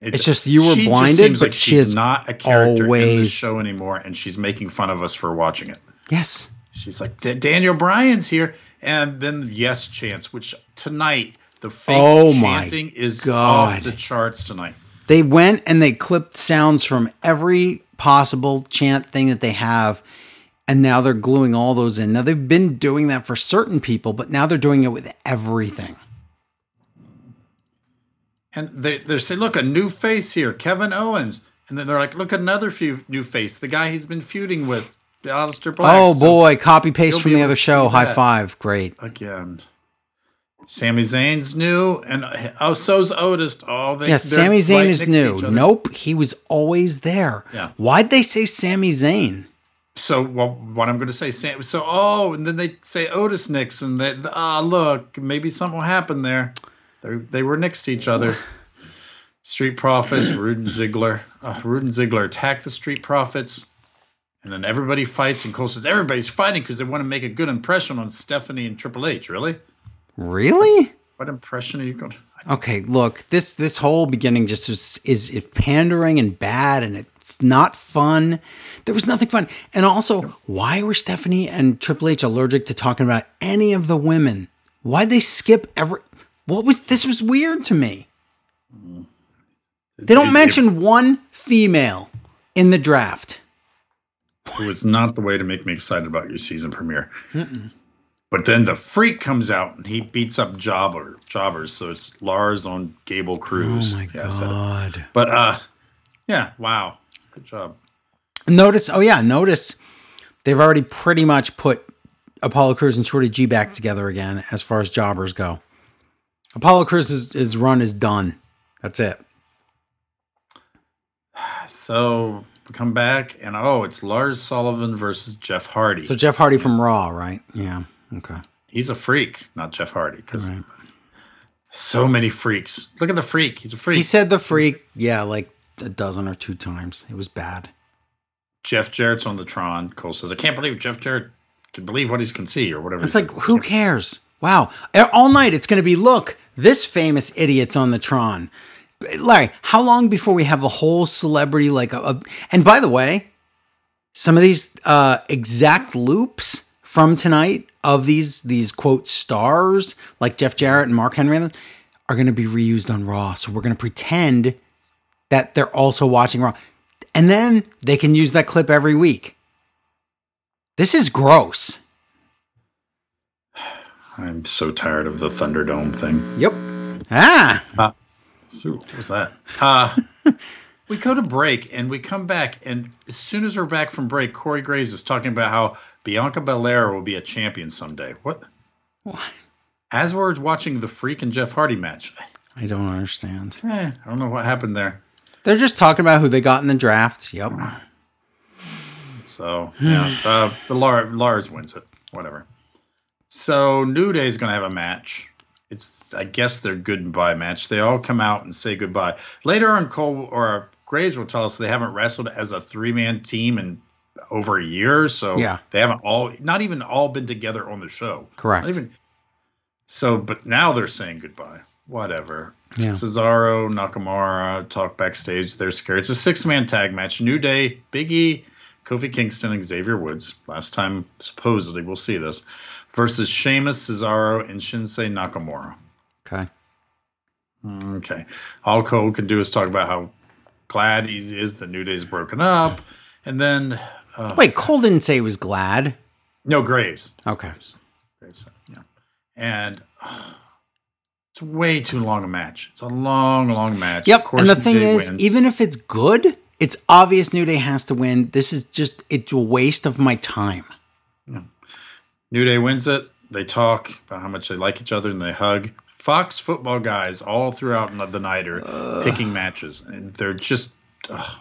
It- it's just you were she blinded, seems but like she she's is not a character in the show anymore, and she's making fun of us for watching it. Yes. She's like, Daniel Bryan's here, and then yes chants, which tonight the fake Oh my chanting is God. off the charts tonight. They went and they clipped sounds from every possible chant thing that they have. And now they're gluing all those in. Now they've been doing that for certain people, but now they're doing it with everything. And they they say, look, a new face here, Kevin Owens. And then they're like, look, another few new face, the guy he's been feuding with, Aleister Black. oh So, boy, copy paste from the other show. High five. Great. again. Sami Zayn's new, and oh, so's Otis. Oh, they, Yeah, Sami Zayn right is new. Nope, he was always there. Yeah. Why'd they say Sami Zayn? So well, what I'm going to say, Sam. So oh, and then they say Otis Nixon. That ah, look, maybe something will happen there. They they were next to each other. Street Profits, Roode and Ziggler. Uh, Roode and Ziggler attack the Street Profits, and then everybody fights. And Cole says everybody's fighting because they want to make a good impression on Stephanie and Triple H. Really? Really? What impression are you going? to... Okay, look, this this whole beginning just is, is is pandering and bad and it's not fun. There was nothing fun. And also, why were Stephanie and Triple H allergic to talking about any of the women? Why'd they skip every what was this was weird to me. Mm. They don't mention one female in the draft. It was not the way to make me excited about your season premiere. But then the freak comes out and he beats up Jobber Jobbers. So it's Lars on Gable Crews. Oh my Yeah, I said it. god. But uh, yeah, wow, good job. Notice, oh yeah, notice they've already pretty much put Apollo Crews and Shorty G back together again as far as jobbers go. Apollo Crews's his run is done. That's it. So come back and oh, it's Lars Sullivan versus Jeff Hardy. So Jeff Hardy from Raw, right? Yeah. Okay. He's a freak, not Jeff Hardy, because Right. so many freaks. Look at the freak. He's a freak. He said the freak, yeah, like a dozen or two times. It was bad. Jeff Jarrett's on the Tron. Cole says, I can't believe Jeff Jarrett can believe what he can see or whatever. It's like, who cares? Wow. All night it's going to be, look, this famous idiot's on the Tron. Larry, how long before we have a whole celebrity like a, a- and by the way, some of these uh, exact loops from tonight of these these quote stars like Jeff Jarrett and Mark Henry are going to be reused on Raw. So we're going to pretend that they're also watching Raw. And then they can use that clip every week. This is gross. I'm so tired of the Thunderdome thing. Yep. Ah. So, what was that? Uh, we go to break and we come back, and as soon as we're back from break, Corey Graves is talking about how Bianca Belair will be a champion someday. What? What? As we're watching the Freak and Jeff Hardy match, I don't understand. eh, I don't know what happened there. They're just talking about who they got in the draft. Yep. So yeah, uh, the Lars, Lars wins it. Whatever. So New Day is going to have a match. It's I guess their goodbye match. They all come out and say goodbye. Later on, Cole or Graves will tell us they haven't wrestled as a three man team in over a year. So Yeah. they haven't all, not even all been together on the show. Correct. Not even. So, but now they're saying goodbye. Whatever. Yeah. Cesaro, Nakamura talk backstage. They're scared. It's a six man tag match. New Day, Big E, Kofi Kingston, and Xavier Woods. Last time, supposedly, we'll see this. Versus Sheamus, Cesaro, and Shinsuke Nakamura. Okay. Okay. All Cole can do is talk about how glad he is the New Day's broken up. And then, uh, Wait, Cole didn't say he was glad. no, Graves. Okay. Graves. Graves, yeah. And uh, it's way too long a match. It's a long, long match. Yep. And the New thing Day is, wins. even if it's good, it's obvious New Day has to win. This is just it's a waste of my time. New Day wins it. They talk about how much they like each other and they hug. Fox football guys all throughout the night are picking matches, and they're just. ugh,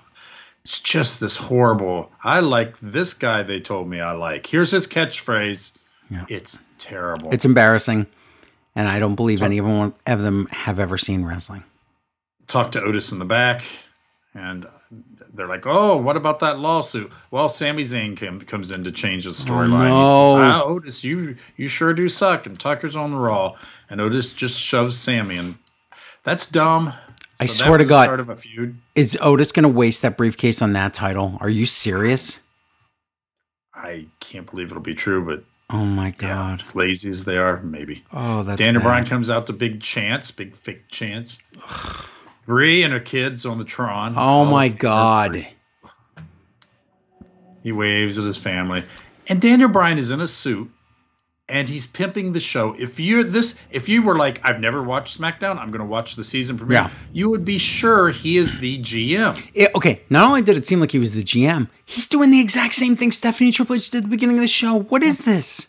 it's just this horrible. I like this guy. They told me I like. Here's his catchphrase. Yeah. It's terrible. It's embarrassing, and I don't believe any of them have ever seen wrestling. talk to Otis in the back, and they're like, "Oh, what about that lawsuit?" Well, Sami Zayn com- comes in to change the storyline. no. He says, ah, Otis, you you sure do suck. And Tucker's on the Raw, and Otis just shoves Sami, and that's dumb. I that swear to God. of a feud. Is Otis going to waste that briefcase on that title? Are you serious? I can't believe it'll be true, but Oh my yeah, god! as lazy as they are, maybe. Oh, that's Dan. Bryan comes out to big chance, big fake chance. Brie and her kids on the Tron. Oh my god! He waves at his family. And Daniel Bryan is in a suit and he's pimping the show. If you're this if you were like, I've never watched SmackDown, I'm gonna watch the season premiere, Yeah. you would be sure he is the GM. It- okay, not only did it seem like he was the GM, he's doing the exact same thing Stephanie Triple H did at the beginning of the show. What is this?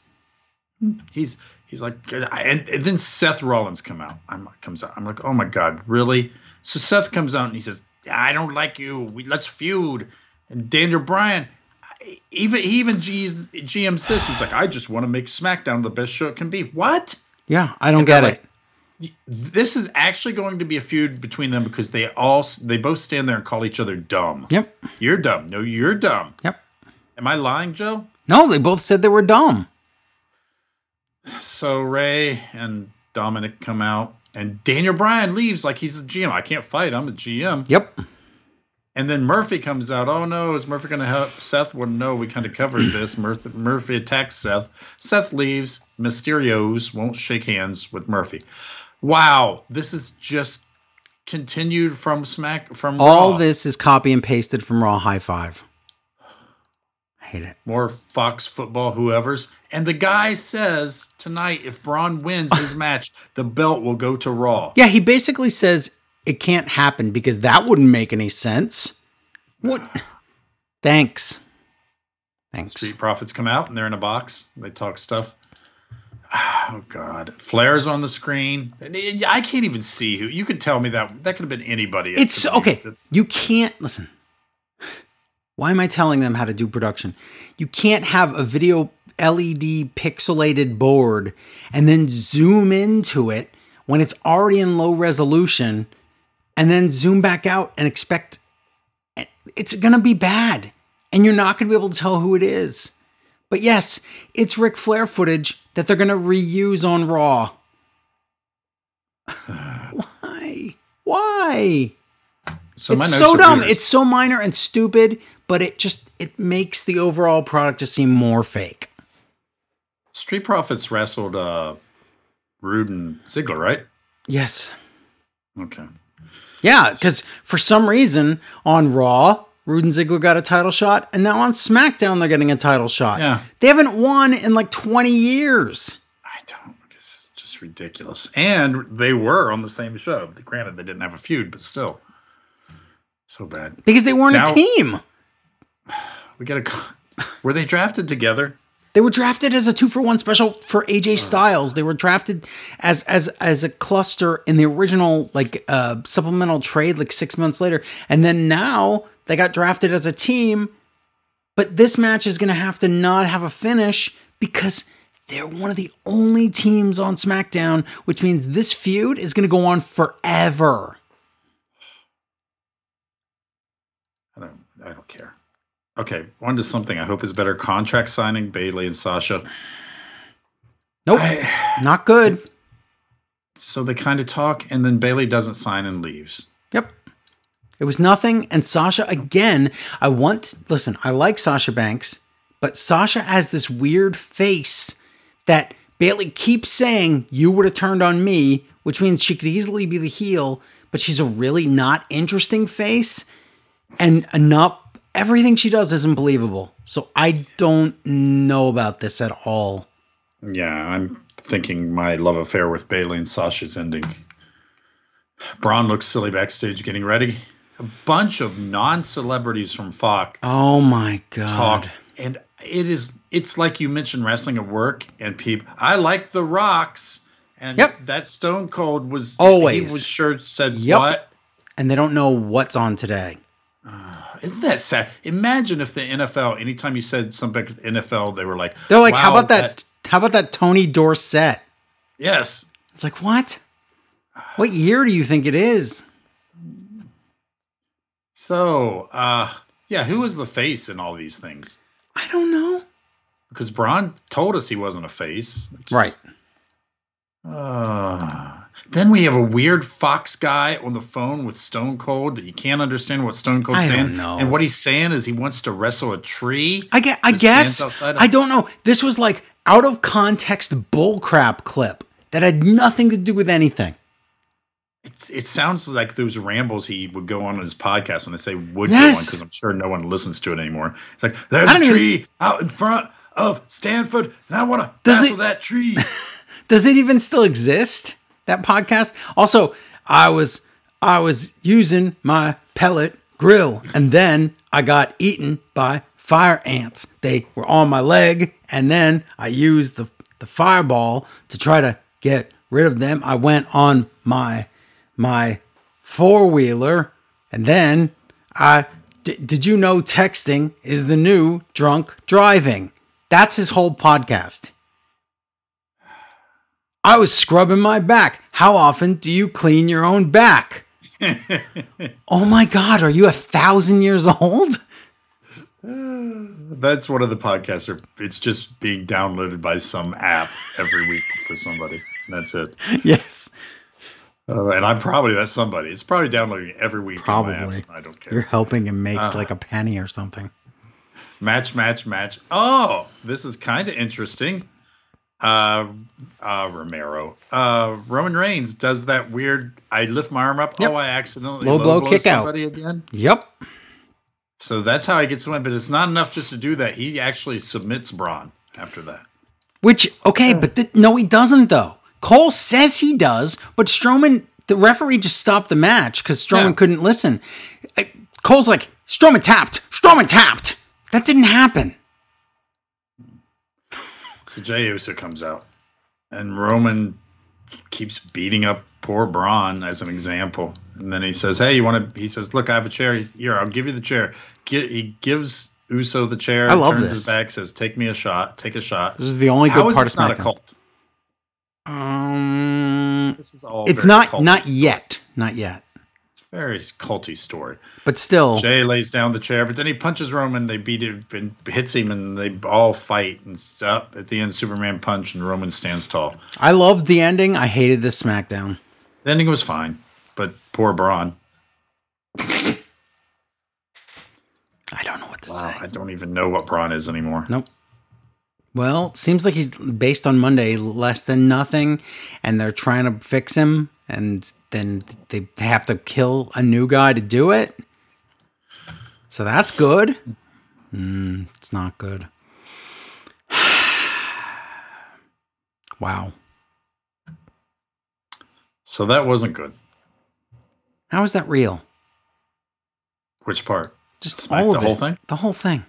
He's he's like and, and then Seth Rollins come out. I'm comes out. I'm like, oh my God, really? So Seth comes out and he says, I don't like you. We let's feud. And Daniel Bryan, even he even G's, GM's this. He's like, I just want to make SmackDown the best show it can be. What? Yeah, I don't And get it. like, this is actually going to be a feud between them because they all they both stand there and call each other dumb. Yep, You're dumb. No, you're dumb. yep. Am I lying, Joe? No, they both said they were dumb. So Ray and Dominic come out, and Daniel Bryan leaves like he's a GM. I can't fight. I'm the GM. Yep. And then Murphy comes out. Oh no, is Murphy going to help Seth? Well, no, we kind of covered this. Murphy, Murphy attacks Seth. Seth leaves. Mysterios won't shake hands with Murphy. Wow, this is just continued from Smack from All Raw. this is copy and pasted from Raw High Five. I hate it. more Fox football, whoever's. And the guy says tonight, if Braun wins his match, the belt will go to Raw. Yeah, he basically says it can't happen because that wouldn't make any sense. What? Thanks. Thanks. Street Profits come out and they're in a box. They talk stuff. Oh God, Flares on the screen. I can't even see who. You could tell me that that could have been anybody. It's okay. You can't listen. Why am I telling them how to do production? You can't have a video LED pixelated board and then zoom into it when it's already in low resolution and then zoom back out and expect it's going to be bad and you're not going to be able to tell who it is. But yes, it's Ric Flair footage that they're going to reuse on Raw. Why? Why? So my it's so dumb. weird. It's so minor and stupid, but it just it makes the overall product just seem more fake. Street Profits wrestled uh, Roode and Ziggler, right? Yes. Okay. Yeah, because for some reason on Raw, Roode and Ziggler got a title shot, and now on SmackDown they're getting a title shot. Yeah. They haven't won in like 20 years. I don't. It's just ridiculous. And they were on the same show. Granted, they didn't have a feud, but still, so bad. Because they weren't Now- a team. We got to. Were they drafted together? They were drafted as a two for one special for AJ Styles. They were drafted as as as a cluster in the original like uh, supplemental trade like six months later, and then now they got drafted as a team. But this match is going to have to not have a finish because they're one of the only teams on SmackDown, which means this feud is going to go on forever. I don't. I don't care. Okay, on to something I hope is better. Contract signing Bayley and Sasha. Nope, I- not good. so they kind of talk, and then Bayley doesn't sign and leaves. Yep. It was nothing. And Sasha, again, I want, listen, I like Sasha Banks, but Sasha has this weird face that Bayley keeps saying, You would have turned on me, which means she could easily be the heel, but she's a really not interesting face. And not everything she does isn't believable. So I don't know about this at all. Yeah, I'm thinking my love affair with Bayley and Sasha's ending. Braun looks silly backstage getting ready. A bunch of non-celebrities from Fox Oh my God. talk, and it is it's like you mentioned wrestling at work, and people. I like the Rocks, and Yep. that Stone Cold was Always. He was sure said Yep. what. And they don't know what's on today. Isn't that sad? Imagine if the NFL, anytime you said something with NFL, they were like, They're like, how about that? How about that Tony Dorsett? Yes, It's like, what? What year do you think it is? So, uh, yeah, who was the face in all these things? I don't know. Because Braun told us he wasn't a face. Right. Uh, then we have a weird Fox guy on the phone with Stone Cold that you can't understand what Stone Cold's I saying. And what he's saying is he wants to wrestle a tree. I get. I guess. I don't know. This was like out of context bullcrap clip that had nothing to do with anything. It, it sounds like those rambles he would go on his podcast and they say would Yes. go on because I'm sure no one listens to it anymore. It's like there's a don't even- tree out in front of Stanford and I want to wrestle it- that tree. Does it even still exist? That podcast. Also, I was I was using my pellet grill, and then I got eaten by fire ants. They were on my leg, and then I used the the fireball to try to get rid of them. I went on my my four wheeler, and then I d- did you know texting is the new drunk driving? That's his whole podcast. I was scrubbing my back. How often do you clean your own back? oh my God, are you a thousand years old? That's one of the podcasts. Are, it's just being downloaded by some app every week for somebody. That's it. yes, Uh, and I'm probably that somebody. It's probably downloading every week. Probably. I don't care. you're helping him make Ah. like a penny or something. Match, match, match. Oh, this is kind of interesting. Uh, uh, Romero. Uh, Roman Reigns does that weird. I lift my arm up. Yep. Oh, I accidentally Low blow kick out. again. Yep. So that's how he gets the win. But it's not enough just to do that. He actually submits Braun after that. Which okay, but th- no, he doesn't though. Cole says he does, but Strowman, the referee just stopped the match because Strowman Yeah. couldn't listen. Cole's like, Strowman tapped, Strowman tapped. That didn't happen. So Jey Uso comes out, and Roman keeps beating up poor Braun as an example. And then he says, "Hey, you want to?" He says, "Look, I have a chair. He's, Here, I'll give you the chair." He gives Uso the chair. I love turns this. his back, says, "Take me a shot. Take a shot." This is the only good How is part of not a cult? Um, This is all. it's not culty not yet, not yet, It's very culty story. but still. Jey lays down the chair, but then he punches Roman. They beat him and hits him, and they all fight and stop. At the end, Superman punch, and Roman stands tall. I loved the ending. I hated the SmackDown. The ending was fine, but poor Braun. I don't know what to Wow, say. I don't even know what Braun is anymore. Nope. Well, it seems like he's based on Monday less than nothing, and they're trying to fix him, and then they have to kill a new guy to do it. So that's good. Mm, it's not good. wow. So that wasn't good. How is that real? Which part? Just Smack all the of whole thing? The whole thing.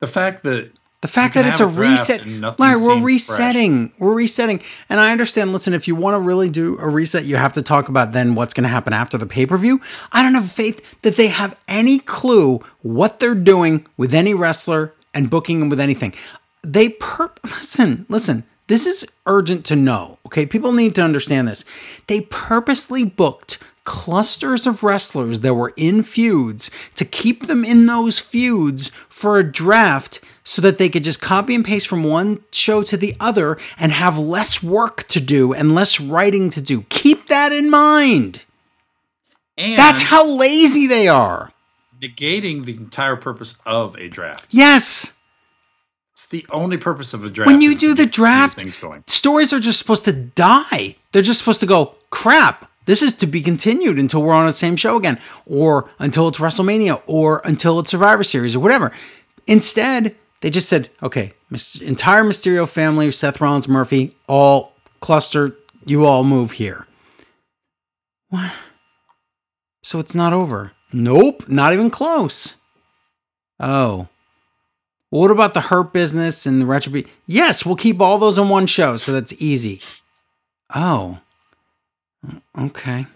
The fact that The fact that it's a reset. Larry, we're resetting. We're resetting. And I understand, listen, if you want to really do a reset, you have to talk about then what's going to happen after the pay per view. I don't have faith that they have any clue what they're doing with any wrestler and booking them with anything. They per listen, listen. This is urgent to know. Okay, people need to understand this. They purposely booked clusters of wrestlers that were in feuds to keep them in those feuds for a draft so that they could just copy and paste from one show to the other and have less work to do and less writing to do. Keep that in mind. and That's how lazy they are. negating the entire purpose of a draft. Yes. It's the only purpose of a draft. When you do the draft, things going. stories are just supposed to die. They're just supposed to go, crap, this is to be continued until we're on the same show again, or until it's WrestleMania, or until it's Survivor Series, or whatever. Instead, they just said, okay, entire Mysterio family, Seth Rollins, Murphy, all cluster, you all move here. What? So it's not over. Nope, not even close. Oh. What about the Hurt business and the Retribution? Yes, we'll keep all those in one show, so that's easy. Oh. Okay.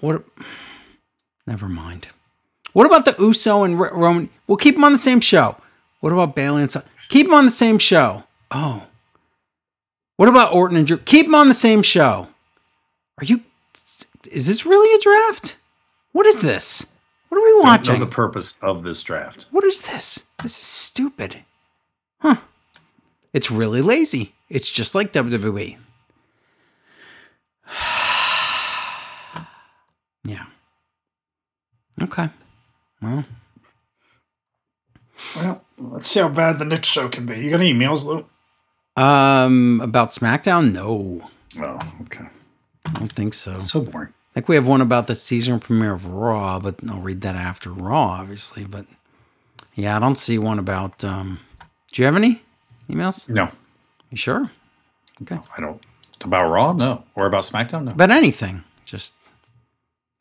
What? Never mind. What about the Uso and Roman? We'll keep them on the same show. What about Bayley and Sa- Keep them on the same show. Oh. What about Orton and Drew? Keep them on the same show. Are you? Is this really a draft? What is this? What are we Don't know watching? the purpose of this draft. What is this? This is stupid. Huh. It's really lazy. It's just like WWE. yeah. Okay. Well, Well, let's see how bad the next show can be. You got any emails, Lou? um, about SmackDown? No, Oh, okay. I don't think so. So boring. I think we have one about the season premiere of Raw, but I'll read that after Raw, obviously. But yeah, I don't see one about. Um, do you have any emails? No, You sure? Okay. I don't. About Raw? No. Or about SmackDown? No. About anything? Just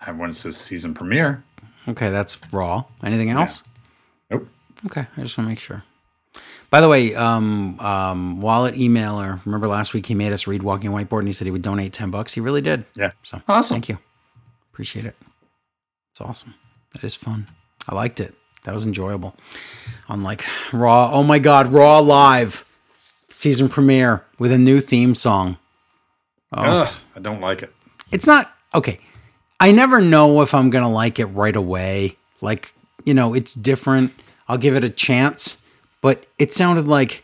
I have one that says season premiere. Okay, that's raw. Anything else? Nope. Okay, I just want to make sure. By the way, um, um, wallet emailer. Remember last week he made us read Walking Whiteboard, and he said he would donate ten bucks. He really did. Yeah. So Awesome. thank you. Appreciate it. It's awesome. That is fun. I liked it. That was enjoyable. On like Raw. Oh my God, Raw live season premiere with a new theme song. Oh. Ugh, I don't like it. it's not okay. I never know if I'm gonna like it right away. Like, you know, it's different. I'll give it a chance. But it sounded like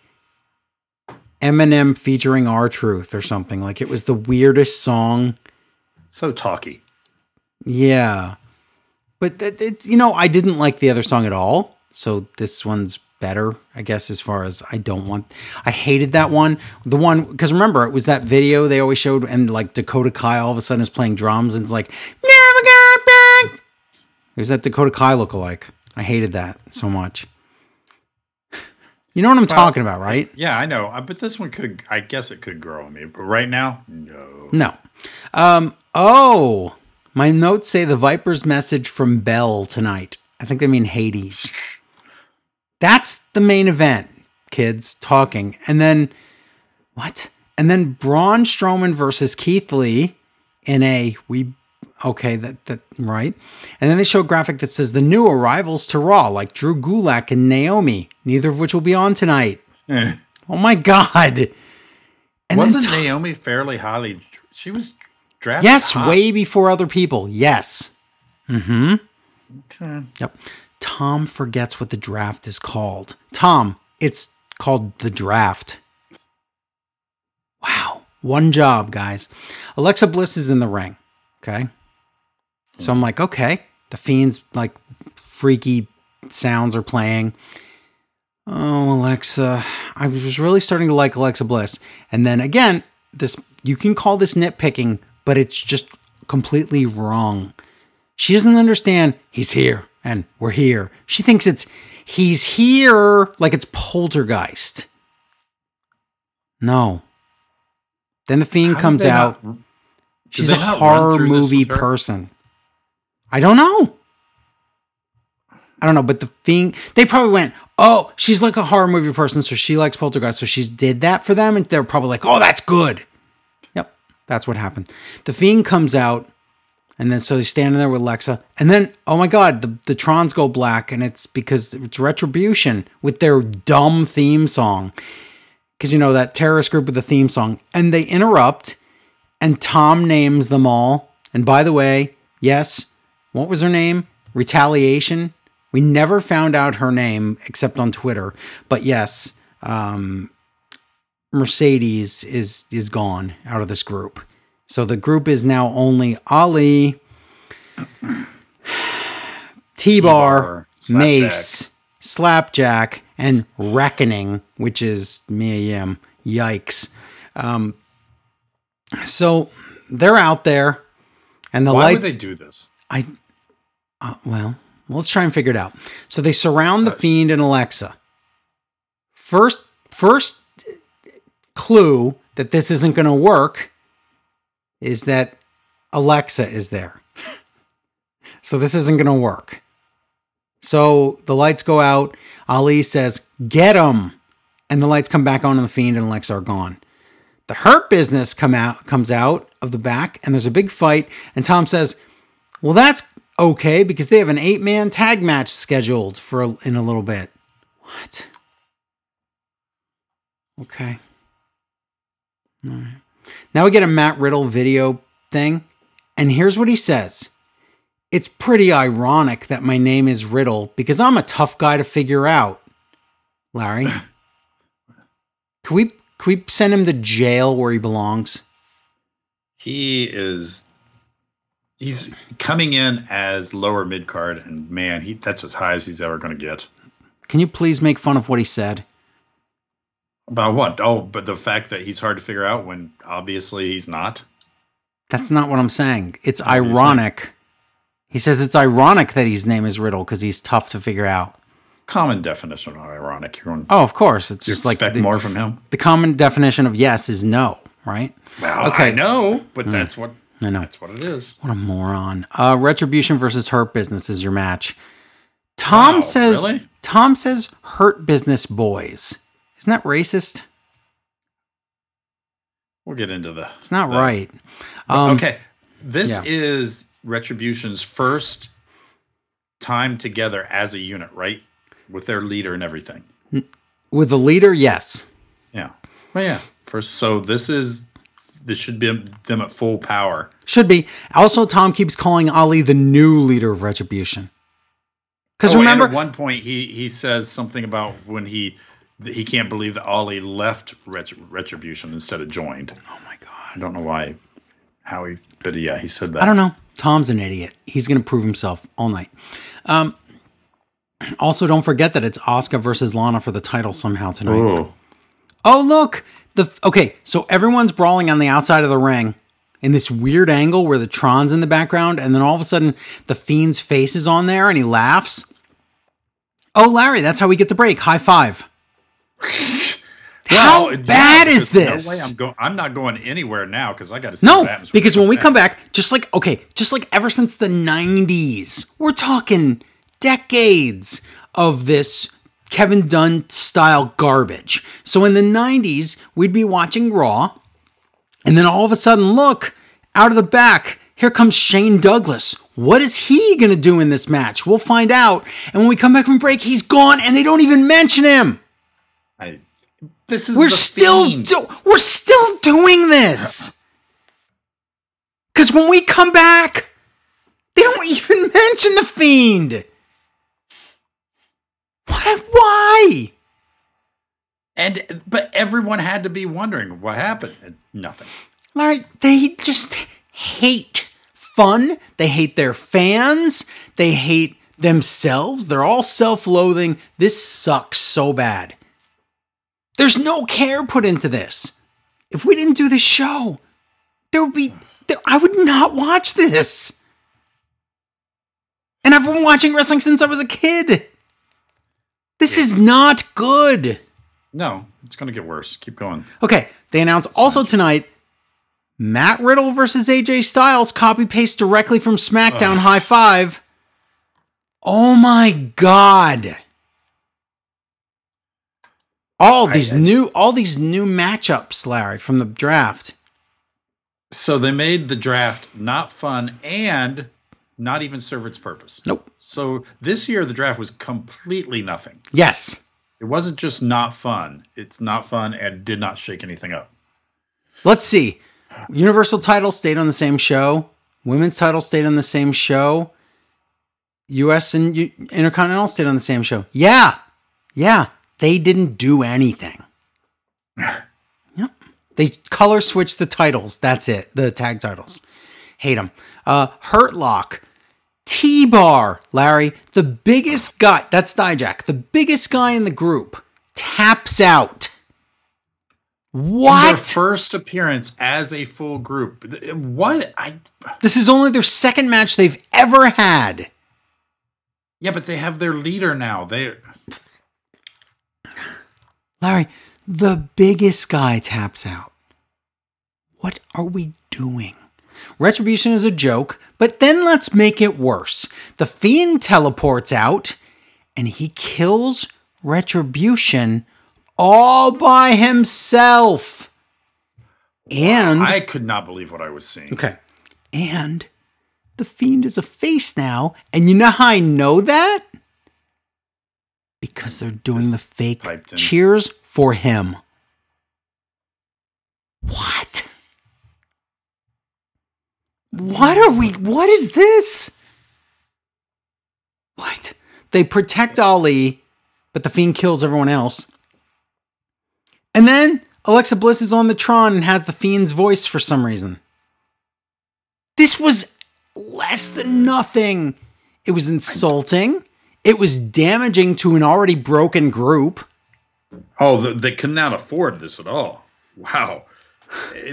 Eminem featuring R Truth or something. Like it was the weirdest song. So talky. Yeah. But it, it's you know, I didn't like the other song at all. So this one's better, I guess, as far as I don't want. I hated that one. The one, because remember, it was that video they always showed, and like Dakota Kai all of a sudden is playing drums and it's like, never got back. It was that Dakota Kai lookalike. I hated that so much. You know what I'm talking about, right? Yeah, I know. But this one could, I guess it could grow on me. But right now, no. No. Um, oh, my notes say the Viper's message from Bell tonight. I think they mean Hades. That's the main event, kids talking. And then, what? And then Braun Strowman versus Keith Lee in a, we, okay, that, that, right. And then they show a graphic that says the new arrivals to Raw, like Drew Gulak and Naomi, neither of which will be on tonight. Eh. Oh my God. And Wasn't Tom- Naomi fairly highly? She was drafted. Yes, high. way before other people. Yes. Hmm. Okay. Yep. Tom forgets what the draft is called. Tom, it's called the draft. Wow. One job, guys. Alexa Bliss is in the ring. Okay. So I'm like, okay. The Fiend's like freaky sounds are playing. Oh, Alexa. I was really starting to like Alexa Bliss. And then again, this you can call this nitpicking, but it's just completely wrong. She doesn't understand he's here and we're here. She thinks it's he's here like it's poltergeist. No. Then the fiend How comes out. not- She's a they not run horror movie person. I don't know. I don't know, but the fiend they probably went, Oh, she's like a horror movie person, so she likes poltergeist, so she's did that for them, and they're probably like, Oh, that's good. Yep, that's what happened. The fiend comes out, and then so he's standing there with Lexa, and then oh my god, the, the Trons go black, and it's because it's retribution with their dumb theme song. Because you know that terrorist group with the theme song, and they interrupt, and Tom names them all. And by the way, yes, what was her name? Retaliation. We never found out her name except on Twitter. But yes, um, Mercedes is is gone out of this group. So the group is now only Ali, T Bar, Mace, Slapjack, and Reckoning, which is Mia Yim. Yikes. Um, so they're out there, and the Why would they do this? I, uh, well, let's try and figure it out. So they surround the fiend and Alexa. First, first clue that this isn't going to work is that Alexa is there. So this isn't going to work. So the lights go out. Ali says, "Get him," and the lights come back on, and the fiend and Alexa are gone. The hurt business come out comes out of the back, and there's a big fight. And Tom says, "Well, that's okay because they have an eight man tag match scheduled for a, in a little bit." What? Okay. All right. Now we get a Matt Riddle video thing, and here's what he says. It's pretty ironic that my name is Riddle because I'm a tough guy to figure out. Larry, can we can we send him to jail where he belongs? He is. He's coming in as lower mid card, and man, he that's as high as he's ever going to get. Can you please make fun of what he said? About what? Oh, but the fact that he's hard to figure out when obviously he's not. That's not what I'm saying. It's ironic. He says it's ironic that his name is Riddle because he's tough to figure out. Common definition of ironic. You're going Oh, of course. It's just like expect the, more from him. the common definition of yes is no, right? Well, Okay. I know, but hmm. that's what I know. that's what it is. What a moron. Uh, Retribution versus Hurt Business is your match. Tom Wow, says really? Tom says Hurt Business boys. Isn't that racist? We'll get into the. It's not the- right. Um, okay, this yeah. is Retribution's first time together as a unit, right? With their leader and everything. With the leader, yes. Yeah. Well, yeah. First, so this is this should be them at full power. Should be. Also, Tom keeps calling Ali the new leader of Retribution. Because Oh, and remember, at one point he he says something about when he he can't believe that Ollie left Ret- Retribution instead of joined. oh my god, I don't know why, how he, but yeah, he said that. I don't know. Tom's an idiot. He's going to prove himself all night. Um, also, don't forget that it's Oscar versus Lana for the title somehow tonight. Oh, Oh, look. The okay, so everyone's brawling on the outside of the ring in this weird angle where the Tron's in the background, and then all of a sudden the Fiend's face is on there and he laughs. Oh, Larry, that's how we get to break. High five. Well, How yeah, bad is this? No way I'm going. I'm not going anywhere now because I got to see No, what happens because when we back. come back, just like okay, just like ever since the '90s, we're talking decades of this Kevin Dunn style garbage. So in the '90s, we'd be watching Raw, and then all of a sudden, look out of the back. Here comes Shane Douglas. What is he going to do in this match? We'll find out. And when we come back from break, he's gone and they don't even mention him. I, this is We're the still do- we're still doing this. Cuz when we come back, they don't even mention the fiend. What why? and but everyone had to be wondering what happened. And nothing. Larry, they just hate fun. They hate their fans. They hate themselves. They're all self-loathing. This sucks so bad. There's no care put into this. If we didn't do this show, there would be there, I would not watch this. And I've been watching wrestling since I was a kid. This is not good. No, it's going to get worse. Keep going. Okay, they announce also tonight Matt Riddle versus AJ Styles, copy paste directly from SmackDown Ugh. High Five. Oh my god. All I- these I- new all these new matchups, Larry, from the draft. So they made the draft not fun and not even serve its purpose. Nope. So this year the draft was completely nothing. Yes. It wasn't just not fun. It's not fun and did not shake anything up. Let's see. Universal title stayed on the same show. Women's title stayed on the same show. US and U- Intercontinental stayed on the same show. Yeah. Yeah. They didn't do anything. yep. They color switched the titles. That's it. The tag titles. Hate them. Uh, Hurt Lock. T Bar. Larry, the biggest guy. That's Dijak. The biggest guy in the group taps out. In What? Their first appearance as a full group. What? I This is only their second match they've ever had. Yeah, but they have their leader now. They Larry, the biggest guy taps out. What are we doing? Retribution is a joke, but then let's make it worse. The Fiend teleports out and he kills Retribution all by himself. And I could not believe what I was seeing. Okay. And the fiend is a face now. And you know how I know that? Because they're doing the fake cheers for him. What? What are we? What is this? What? They protect Ali, but the fiend kills everyone else. And then Alexa Bliss is on the Tron and has the fiend's voice for some reason. This was less than nothing. It was insulting. It was damaging to an already broken group. Oh, they could not afford this at all. Wow.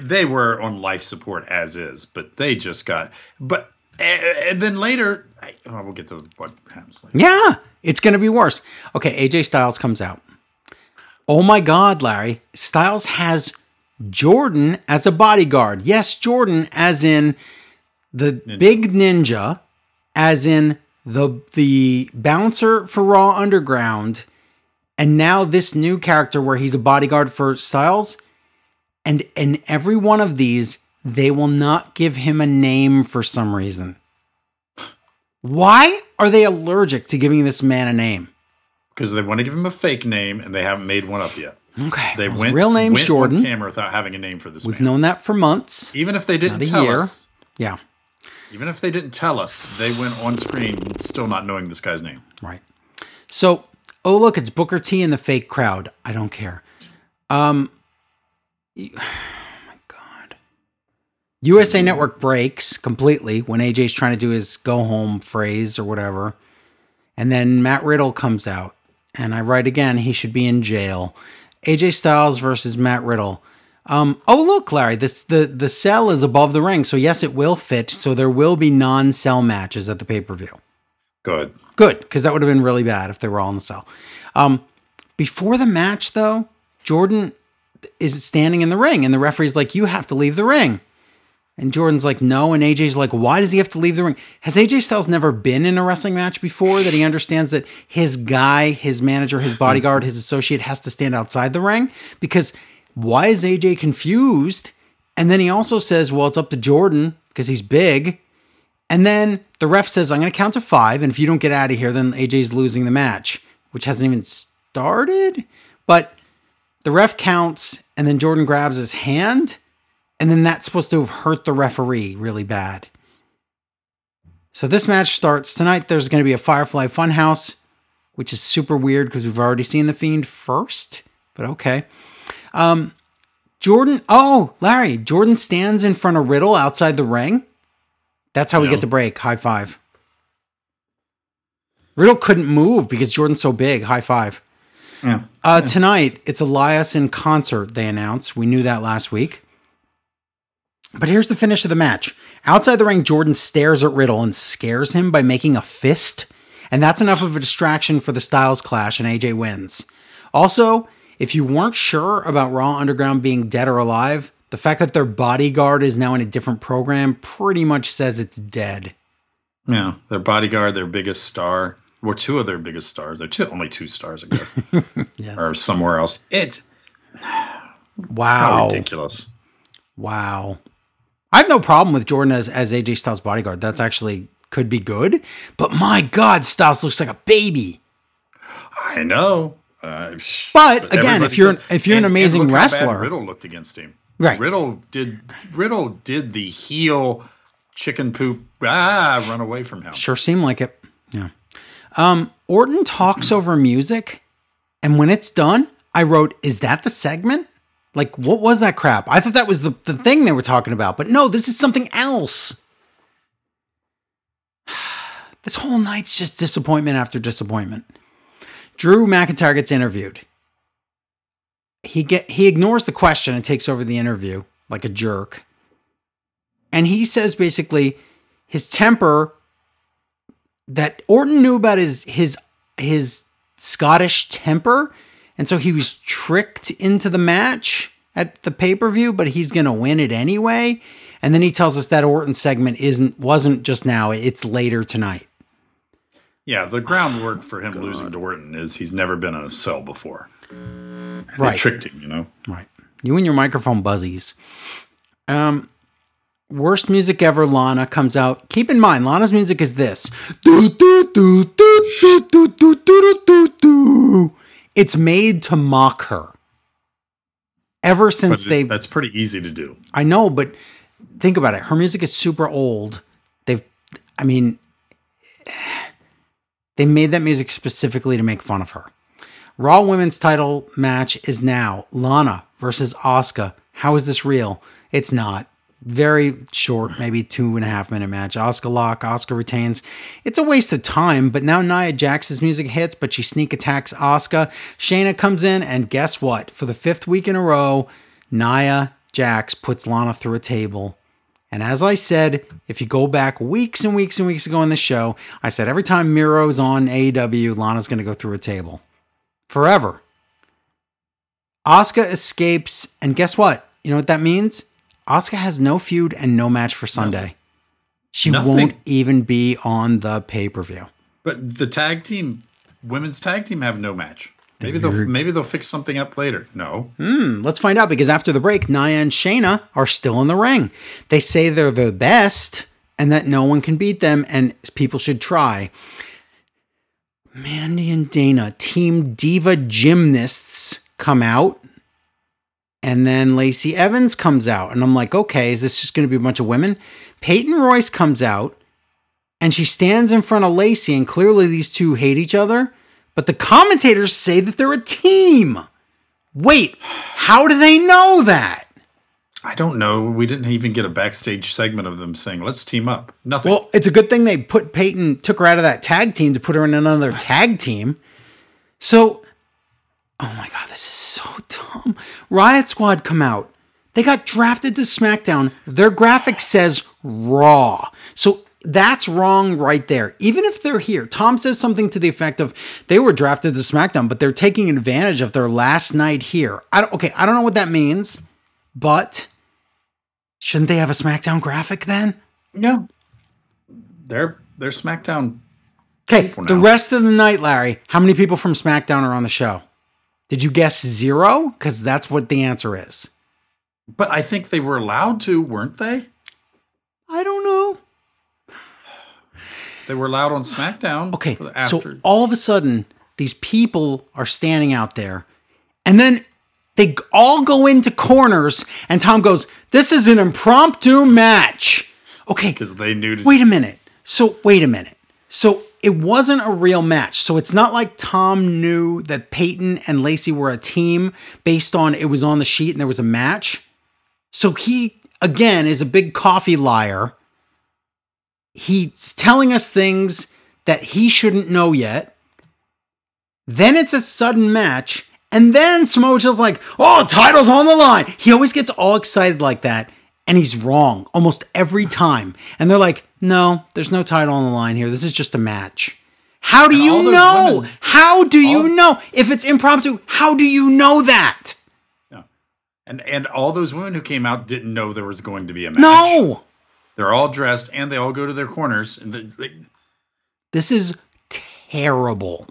They were on life support as is, but they just got. But and then later, I, oh, we'll get to what happens later. Yeah, it's going to be worse. Okay, AJ Styles comes out. Oh my God, Larry. Styles has Jordan as a bodyguard. Yes, Jordan, as in the big ninja, as in the the bouncer for Raw Underground, and now this new character where he's a bodyguard for Styles. And in every one of these, they will not give him a name for some reason. Why are they allergic to giving this man a name? Because they want to give him a fake name, and they haven't made one up yet. Okay, They his went real name's went Jordan. camera without having a name for this We've man. known that for months. even if they didn't tell year. us, Yeah, even if they didn't tell us, they went on screen still not knowing this guy's name. right. So, oh look, it's Booker T in the fake crowd. I don't care. Um, y- oh my god. USA Network breaks completely when AJ's trying to do his go home phrase or whatever, and then Matt Riddle comes out, and I write again. He should be in jail. AJ Styles versus Matt Riddle. Um, oh look, Larry, this the the cell is above the ring, so yes, it will fit. So there will be non-cell matches at the pay per view. Good. Good, because that would have been really bad if they were all in the cell. Um, before the match, though, Jordan is standing in the ring, and the referee's like, "You have to leave the ring." And Jordan's like, "No," and AJ's like, "Why does he have to leave the ring?" Has AJ Styles never been in a wrestling match before that he understands that his guy, his manager, his bodyguard, his associate has to stand outside the ring? Because why is AJ confused? And then he also says, "Well, it's up to Jordan because he's big." And then the ref says, I'm going to count to five. And if you don't get out of here, then AJ's losing the match, which hasn't even started. But the ref counts, and then Jordan grabs his hand. And then that's supposed to have hurt the referee really bad. So this match starts tonight. There's going to be a Firefly Funhouse, which is super weird because we've already seen The Fiend first. But okay. Um, Jordan, oh, Larry, Jordan stands in front of Riddle outside the ring that's how we get to break. High five. Riddle couldn't move because Jordan's so big. High five. Yeah. Uh, yeah. Tonight, it's Elias in concert, they announced. We knew that last week. But here's the finish of the match. Outside the ring, Jordan stares at Riddle and scares him by making a fist. And that's enough of a distraction for the Styles clash, and AJ wins. Also, if you weren't sure about Raw Underground being dead or alive, the fact that their bodyguard is now in a different program pretty much says it's dead. Yeah, their bodyguard, their biggest star, or two of their biggest stars. They're two, only two stars, I guess, yes. or somewhere else. It. Wow. ridiculous. Wow. I have no problem with Jordan as, as AJ Styles bodyguard. That's actually could be good. But my God, Styles looks like a baby. I know. Uh, but again, if you're if you're and, an amazing wrestler, Riddle looked against him. Right. Riddle did Riddle did the heel chicken poop ah run away from him. Sure seemed like it. Yeah. Um, Orton talks over music, and when it's done, I wrote, "Is that the segment?" Like, what was that crap? I thought that was the, the thing they were talking about, but no, this is something else. this whole night's just disappointment after disappointment. Drew McIntyre gets interviewed he get he ignores the question and takes over the interview like a jerk. And he says basically his temper that Orton knew about his his his Scottish temper, and so he was tricked into the match at the pay-per-view, but he's going to win it anyway. And then he tells us that Orton segment isn't wasn't just now, it's later tonight. Yeah, the groundwork for him God. losing to Orton is he's never been in a cell before. Right. They tricked him, you know? Right. You and your microphone buzzies. Um, worst music ever, Lana comes out. Keep in mind, Lana's music is this. It's made to mock her. Ever since they That's pretty easy to do. I know, but think about it. Her music is super old. They've I mean they made that music specifically to make fun of her. Raw Women's title match is now Lana versus Asuka. How is this real? It's not. Very short, maybe two and a half minute match. Asuka lock, Asuka retains. It's a waste of time, but now Nia Jax's music hits, but she sneak attacks Asuka. Shayna comes in, and guess what? For the fifth week in a row, Nia Jax puts Lana through a table. And as I said, if you go back weeks and weeks and weeks ago in the show, I said every time Miro's on AEW, Lana's going to go through a table forever. Asuka escapes, and guess what? You know what that means? Asuka has no feud and no match for Sunday. She Nothing. won't even be on the pay per view. But the tag team, women's tag team, have no match. Maybe they'll maybe they'll fix something up later. No. Hmm, let's find out because after the break, Nia and Shayna are still in the ring. They say they're the best and that no one can beat them and people should try. Mandy and Dana, Team Diva Gymnasts, come out. And then Lacey Evans comes out. And I'm like, okay, is this just going to be a bunch of women? Peyton Royce comes out and she stands in front of Lacey. And clearly these two hate each other. But the commentators say that they're a team. Wait, how do they know that? I don't know. We didn't even get a backstage segment of them saying, let's team up. Nothing. Well, it's a good thing they put Peyton, took her out of that tag team to put her in another tag team. So, oh my God, this is so dumb. Riot Squad come out. They got drafted to SmackDown. Their graphic says Raw. So that's wrong right there. Even if they're here, Tom says something to the effect of they were drafted to SmackDown, but they're taking advantage of their last night here. I don't, okay, I don't know what that means, but shouldn't they have a SmackDown graphic then? No, they're they're SmackDown. Okay, the rest of the night, Larry, how many people from SmackDown are on the show? Did you guess zero? Because that's what the answer is. But I think they were allowed to, weren't they? I don't know. They were allowed on SmackDown. Okay, the so all of a sudden, these people are standing out there, and then they all go into corners, and Tom goes, This is an impromptu match. Okay, because they knew. To, wait a minute. So, wait a minute. So, it wasn't a real match. So, it's not like Tom knew that Peyton and Lacey were a team based on it was on the sheet and there was a match. So, he, again, is a big coffee liar. He's telling us things that he shouldn't know yet. Then it's a sudden match. And then Samoa Joe's like, oh, title's on the line. He always gets all excited like that. And he's wrong almost every time. And they're like, no, there's no title on the line here. This is just a match. How do all you know? women- how do you know? If it's impromptu, how do you know that? No. And and all those women who came out didn't know there was going to be a match. No. they're all dressed and they all go to their corners. And they, they, This is terrible.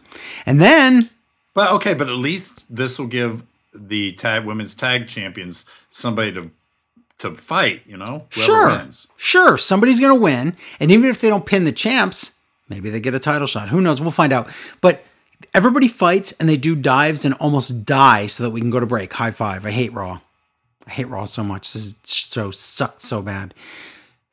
And then but okay, but at least this will give the tag women's tag champions somebody to to fight. You know, Sure. wins. Sure, somebody's going to win. And even if they don't pin the champs, maybe they get a title shot. Who knows? We'll find out. But everybody fights and they do dives and almost die so that we can go to break. High five. I hate Raw. I hate Raw so much. This show sucked so bad.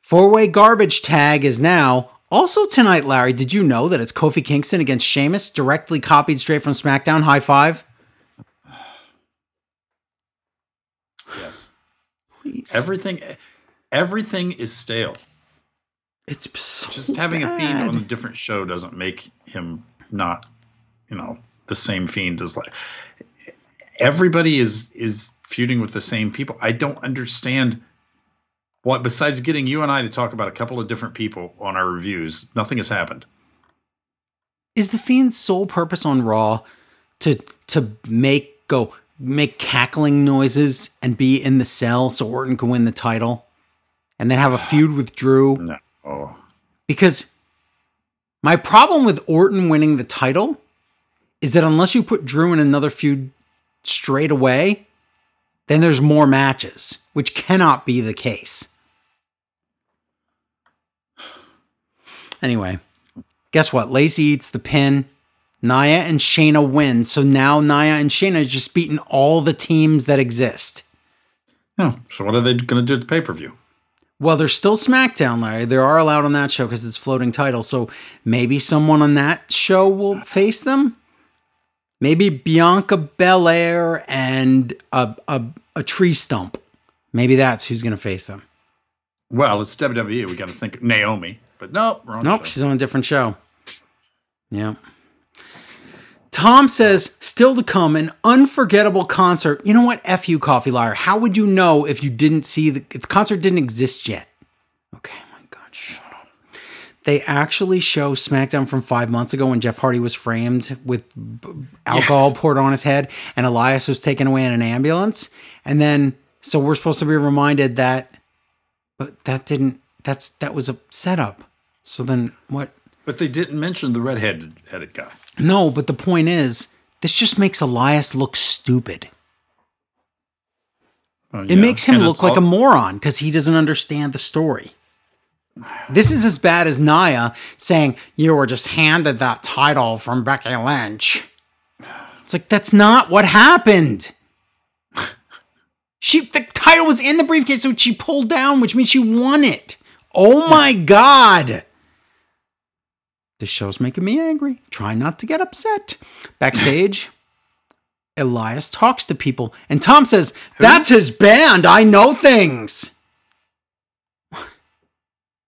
Four way garbage tag is now. Also tonight, Larry, did you know that it's Kofi Kingston against Sheamus, directly copied straight from SmackDown? High five. Yes, Please. everything everything is stale. it's so Just having a fiend on a different show doesn't make him not, you know, the same fiend as like everybody is is feuding with the same people. I don't understand what besides getting you and I to talk about a couple of different people on our reviews, nothing has happened. is the fiend's sole purpose on raw to to make go make cackling noises and be in the cell so orton can win the title and then have a feud with drew No. Oh. because my problem with orton winning the title is that unless you put drew in another feud straight away then there's more matches which cannot be the case anyway guess what? Lacey eats the pin. Nia and Shayna win. So now Nia and Shayna just beating all the teams that exist. No. So what are they going to do at the pay per view? Well, there's still SmackDown, Larry. They are allowed on that show because it's floating title. So maybe someone on that show will face them. Maybe Bianca Belair and a, a, a tree stump. Maybe that's who's going to face them. Well, it's WWE. We got to think Naomi, but nope, wrong. Nope, show. she's on a different show. Yeah. Tom says, still to come, an unforgettable concert. You know what? F you, Coffee Liar. How would you know if you didn't see the, if the concert didn't exist yet? Okay, my God, shut up. They actually show SmackDown from five months ago when Jeff Hardy was framed with alcohol Yes. poured on his head and Elias was taken away in an ambulance. And then, so we're supposed to be reminded that, but that didn't, that's, that was a setup. So then what? But they didn't mention the redheaded headed guy. No, but the point is, this just makes Elias look stupid. Well, It yeah, makes him and look like a moron because he doesn't understand the story. This is as bad as Nia saying, You were just handed that title from Becky Lynch. It's like, that's not what happened. She the title was in the briefcase, so she pulled down, which means she won it. Oh my god. This show's making me angry. Try not to get upset. Backstage, Elias talks to people, and Tom says, That's his band. I know things.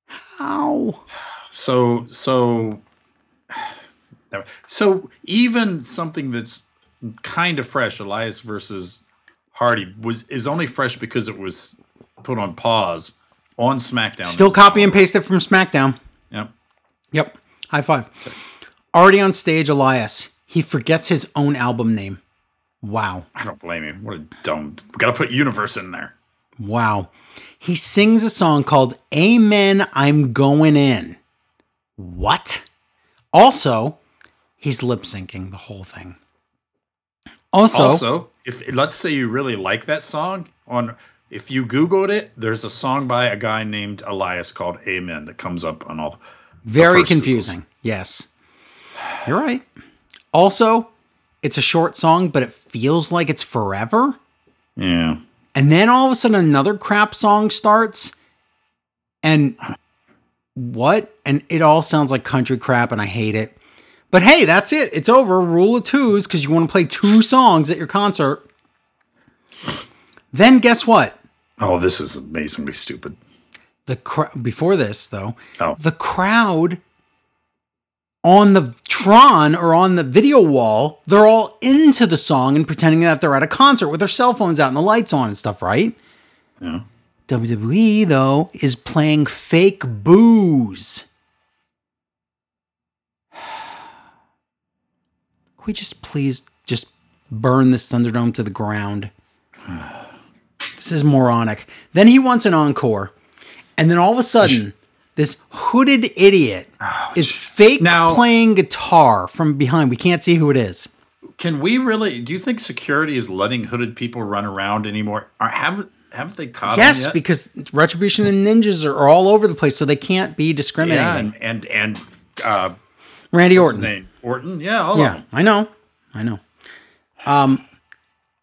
How? So so so even something that's kind of fresh, Elias versus Hardy, was is only fresh because it was put on pause on SmackDown. Still copy and paste it from SmackDown. Yep. Yep. High five. Already on stage, Elias. He forgets his own album name. Wow. I don't blame him. What a dumb. We got to put universe in there. Wow. He sings a song called Amen, I'm Going In. What? Also, he's lip syncing the whole thing. Also, Also, if let's say you really like that song, on if you Googled it, there's a song by a guy named Elias called Amen that comes up on all. Very confusing. Yes. You're right. Also, it's a short song, but it feels like it's forever. Yeah. And then all of a sudden another crap song starts. And what? And it all sounds like country crap and I hate it. But hey, that's it. It's over. Rule of twos because you want to play two songs at your concert. Then guess what? Oh, this is amazingly stupid. The cr- before this though, Oh. the crowd on the Tron or on the video wall, they're all into the song and pretending that they're at a concert with their cell phones out and the lights on and stuff, right? Yeah. WWE though is playing fake booze. Can we just please just burn this Thunderdome to the ground? This is moronic. Then he wants an encore. And then all of a sudden, this hooded idiot is fake Now- playing guitar from behind. We can't see who it is. Can we really? Do you think security is letting hooded people run around anymore? Or have haven't they caught yes, them yet? because Retribution and Ninjas are, are all over the place, so they can't be discriminating. yeah, and and, and uh, Randy Orton. Orton. Yeah, Yeah. I know. I know. Um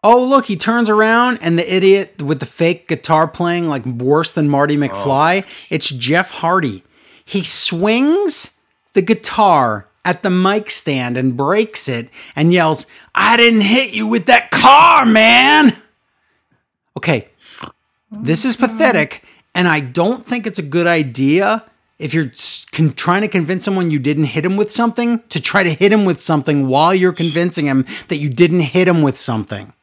Oh, look, he turns around and the idiot with the fake guitar playing like worse than Marty oh. McFly, it's Jeff Hardy. He swings the guitar at the mic stand and breaks it and yells, "I didn't hit you with that car, man." Okay. This is pathetic and I don't think it's a good idea if you're con- trying to convince someone you didn't hit him with something to try to hit him with something while you're convincing him that you didn't hit him with something.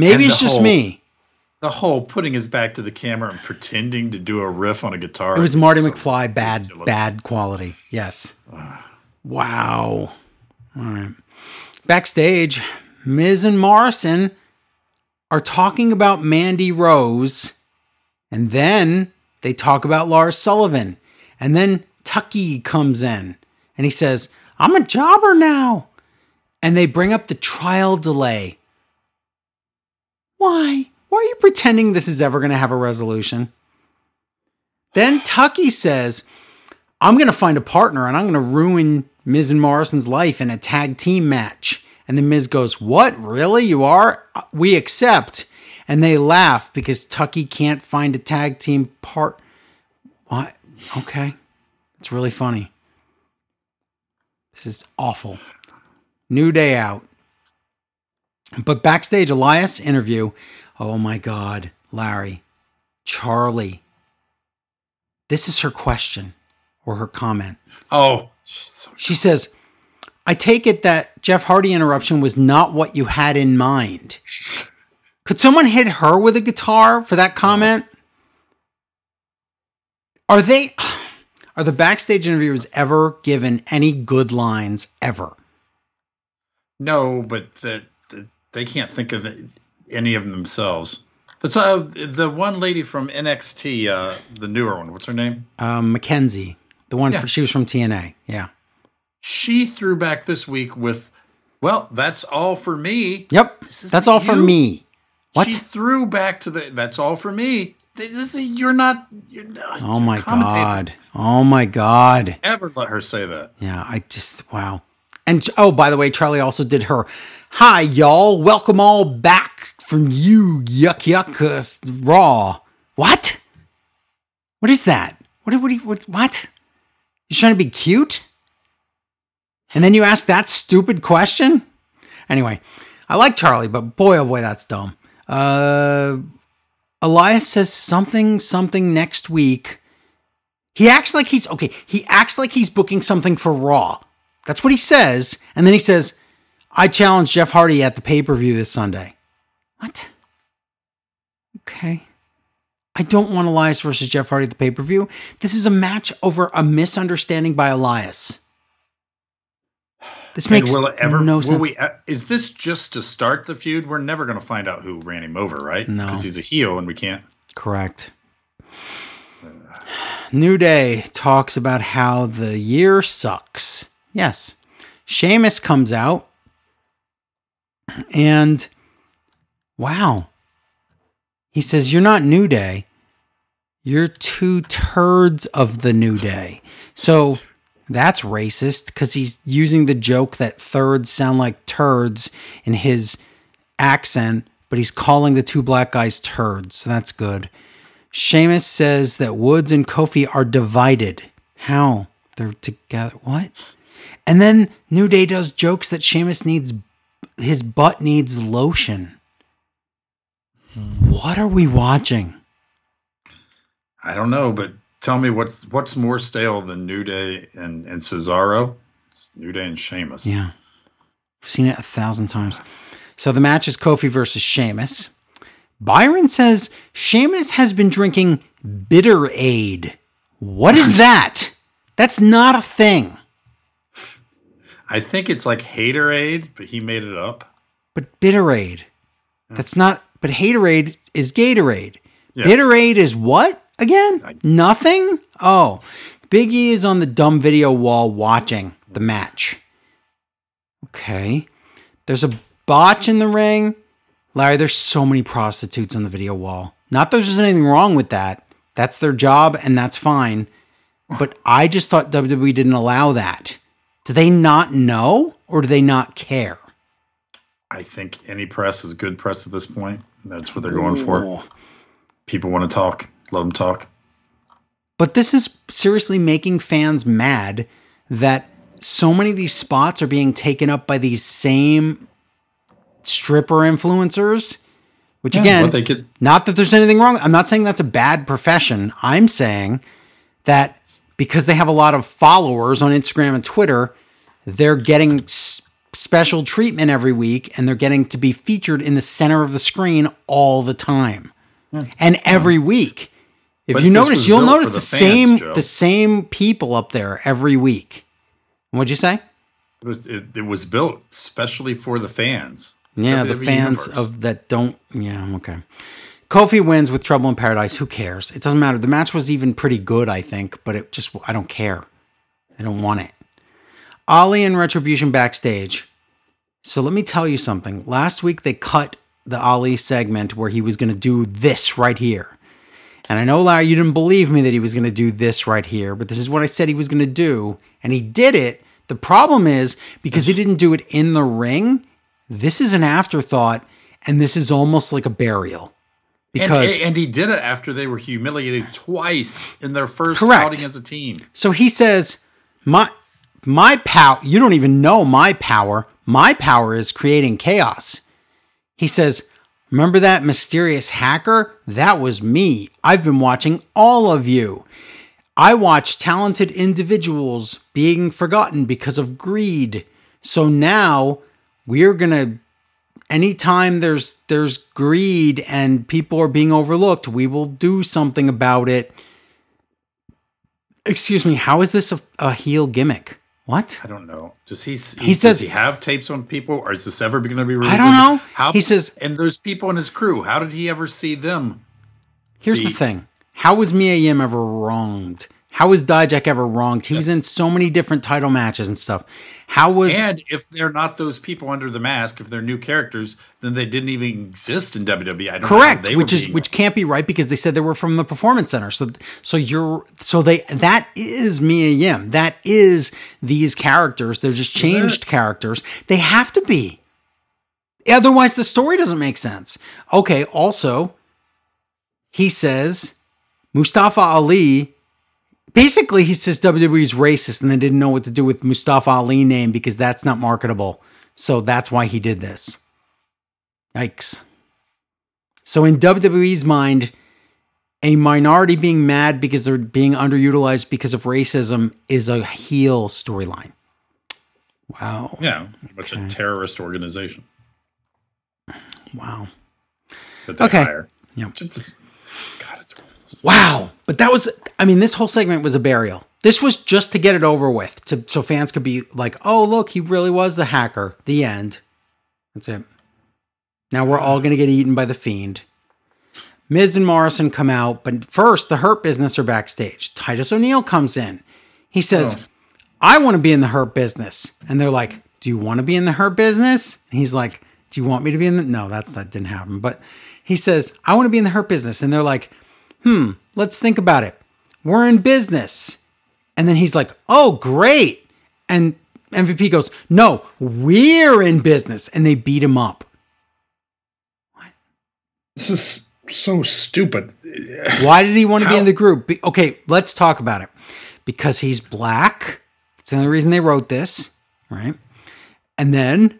Maybe it's just whole- me. The whole putting his back to the camera and pretending to do a riff on a guitar. It was Marty so McFly, bad, ridiculous. bad quality. Yes. Wow. All right. Backstage, Miz and Morrison are talking about Mandy Rose, and then they talk about Lars Sullivan, and then Tucky comes in, and he says, "I'm a jobber now," and they bring up the trial delay. Why? Why are you pretending this is ever going to have a resolution? Then Tucky says, I'm going to find a partner and I'm going to ruin Miz and Morrison's life in a tag team match. And then Miz goes, What? Really? You are? We accept. And they laugh because Tucky can't find a tag team part. What? Okay. It's really funny. This is awful. New day out. But backstage, Elias interview. Oh my God, Larry, Charlie. This is her question or her comment. Oh, so She says, I take it that Jeff Hardy interruption was not what you had in mind. Could someone hit her with a guitar for that comment? Are they are the backstage interviewers ever given any good lines ever? No, but the, they can't think of any of them themselves. That's uh, the one lady from NXT, uh, the newer one. What's her name? Um, Mackenzie, the one Yeah. for, she was from TNA. Yeah. She threw back this week with, "Well, that's all for me." Yep. That's all for me. What? She threw back to the. That's all for me. This is, you're not. You're not Oh my god. Oh my god. Ever let her say that? Yeah, I just wow. And oh, by the way, Charlie also did her. Hi, y'all. Welcome all back from you, yuck yuck uh, raw. What? What is that? What? What? What? What? You trying to be cute? And then you ask that stupid question? Anyway, I like Charlie, but boy, oh boy, that's dumb. Uh, Elias says something, something next week. He acts like he's okay. He acts like he's booking something for Raw. That's what he says. And then he says, I challenge Jeff Hardy at the pay per view this Sunday. What? Okay. I don't want Elias versus Jeff Hardy at the pay per view. This is a match over a misunderstanding by Elias. This makes and will it ever, no will sense. We, is this just to start the feud? We're never going to find out who ran him over, right? No. Because he's a heel and we can't. Correct. New Day talks about how the year sucks. Yes. Sheamus comes out and wow. He says, You're not New Day. You're two turds of the New Day. So that's racist because he's using the joke that thirds sound like turds in his accent, but he's calling the two black guys turds. So that's good. Sheamus says that Woods and Kofi are divided. How? They're together. What? And then New Day does jokes that Sheamus needs his butt needs lotion. What are we watching? I don't know, but tell me what's what's more stale than New Day and, and Cesaro? It's New Day and Sheamus. Yeah. I've seen it a thousand times. So the match is Kofi versus Sheamus. Byron says Sheamus has been drinking bitter aid. What is that? That's not a thing. I think it's like Haterade, but he made it up. But Bitterade. That's not but Haterade is Gatorade. Bitterade is what again? Nothing? Oh. Biggie is on the dumb video wall watching the match. Okay. There's a botch in the ring. Larry, there's so many prostitutes on the video wall. Not that there's anything wrong with that. That's their job and that's fine. But I just thought WWE didn't allow that. Do they not know or do they not care? I think any press is good press at this point. That's what they're going for. People want to talk. Let them talk. But this is seriously making fans mad that so many of these spots are being taken up by these same stripper influencers. Which Yeah, again, could- not that there's anything wrong. I'm not saying that's a bad profession. I'm saying that because they have a lot of followers on Instagram and Twitter, they're getting s- special treatment every week and they're getting to be featured in the center of the screen all the time. Hmm. And every hmm. week. If But you notice, you'll notice the, the fans, same Joe. the same people up there every week. What'd you say? It was, it, it was built specially for the fans. Yeah, the fans Universe. of that don't. Yeah, okay. Kofi wins with Trouble in Paradise. Who cares? It doesn't matter. The match was even pretty good, I think, but it just I don't care. I don't want it. Ali and Retribution backstage. So let me tell you something. Last week they cut the Ali segment where he was going to do this right here. And I know, Larry, you didn't believe me that he was going to do this right here, but this is what I said he was going to do. And he did it. The problem is because he didn't do it in the ring, this is an afterthought and this is almost like a burial. Because and, and he did it after they were humiliated twice in their first Correct. outing as a team. So he says, "My my power. You don't even know my power. My power is creating chaos." He says, "Remember that mysterious hacker? That was me. I've been watching all of you. I watch talented individuals being forgotten because of greed. So now we're going to anytime there's there's greed and people are being overlooked, we will do something about it." Excuse me, how is this a, a heel gimmick? What? I don't know. Does he? He, He says- does he have tapes on people, or is this ever going to be? I don't know. How He says- and there's people in his crew. How did he ever see them? Here's the The- thing. How was Mia Yim ever wronged? How was Dijak ever wronged? He was in so many different title matches and stuff. How was And if they're not those people under the mask, if they're new characters, then they didn't even exist in WWE. I don't correct? Which is being- which can't be right because they said they were from the performance center. So so you're so they that is Mia Yim. That is these characters. They're just changed characters. They have to be. Otherwise the story doesn't make sense. Okay, also he says Mustafa Ali basically he says WWE's racist and they didn't know what to do with Mustafa Ali name because that's not marketable. So that's why he did this. Yikes. So in WWE's mind, a minority being mad because they're being underutilized because of racism is a heel storyline. Wow. yeah, which Okay. a terrorist organization Wow. Okay. hire. Yeah. Just- it's- God, it's worthless. Wow. But that was, I mean, this whole segment was a burial. This was just to get it over with, to, so fans could be like, oh, look, he really was the hacker. The end. That's it. Now we're all going to get eaten by the fiend. Miz and Morrison come out, but first the Hurt Business are backstage. Titus O'Neil comes in. He says, Oh. I want to be in the Hurt Business. And they're like, Do you want to be in the Hurt Business? And he's like, Do you want me to be in the. No, that's that didn't happen. But he says, I want to be in the Hurt Business. And they're like, Hmm, let's think about it. We're in business. And then he's like, Oh, great. And MVP goes, No, we're in business. And they beat him up. What? This is so stupid. Why did he want to be in the group? Okay, let's talk about it. Because he's black. It's the only reason they wrote this, right? And then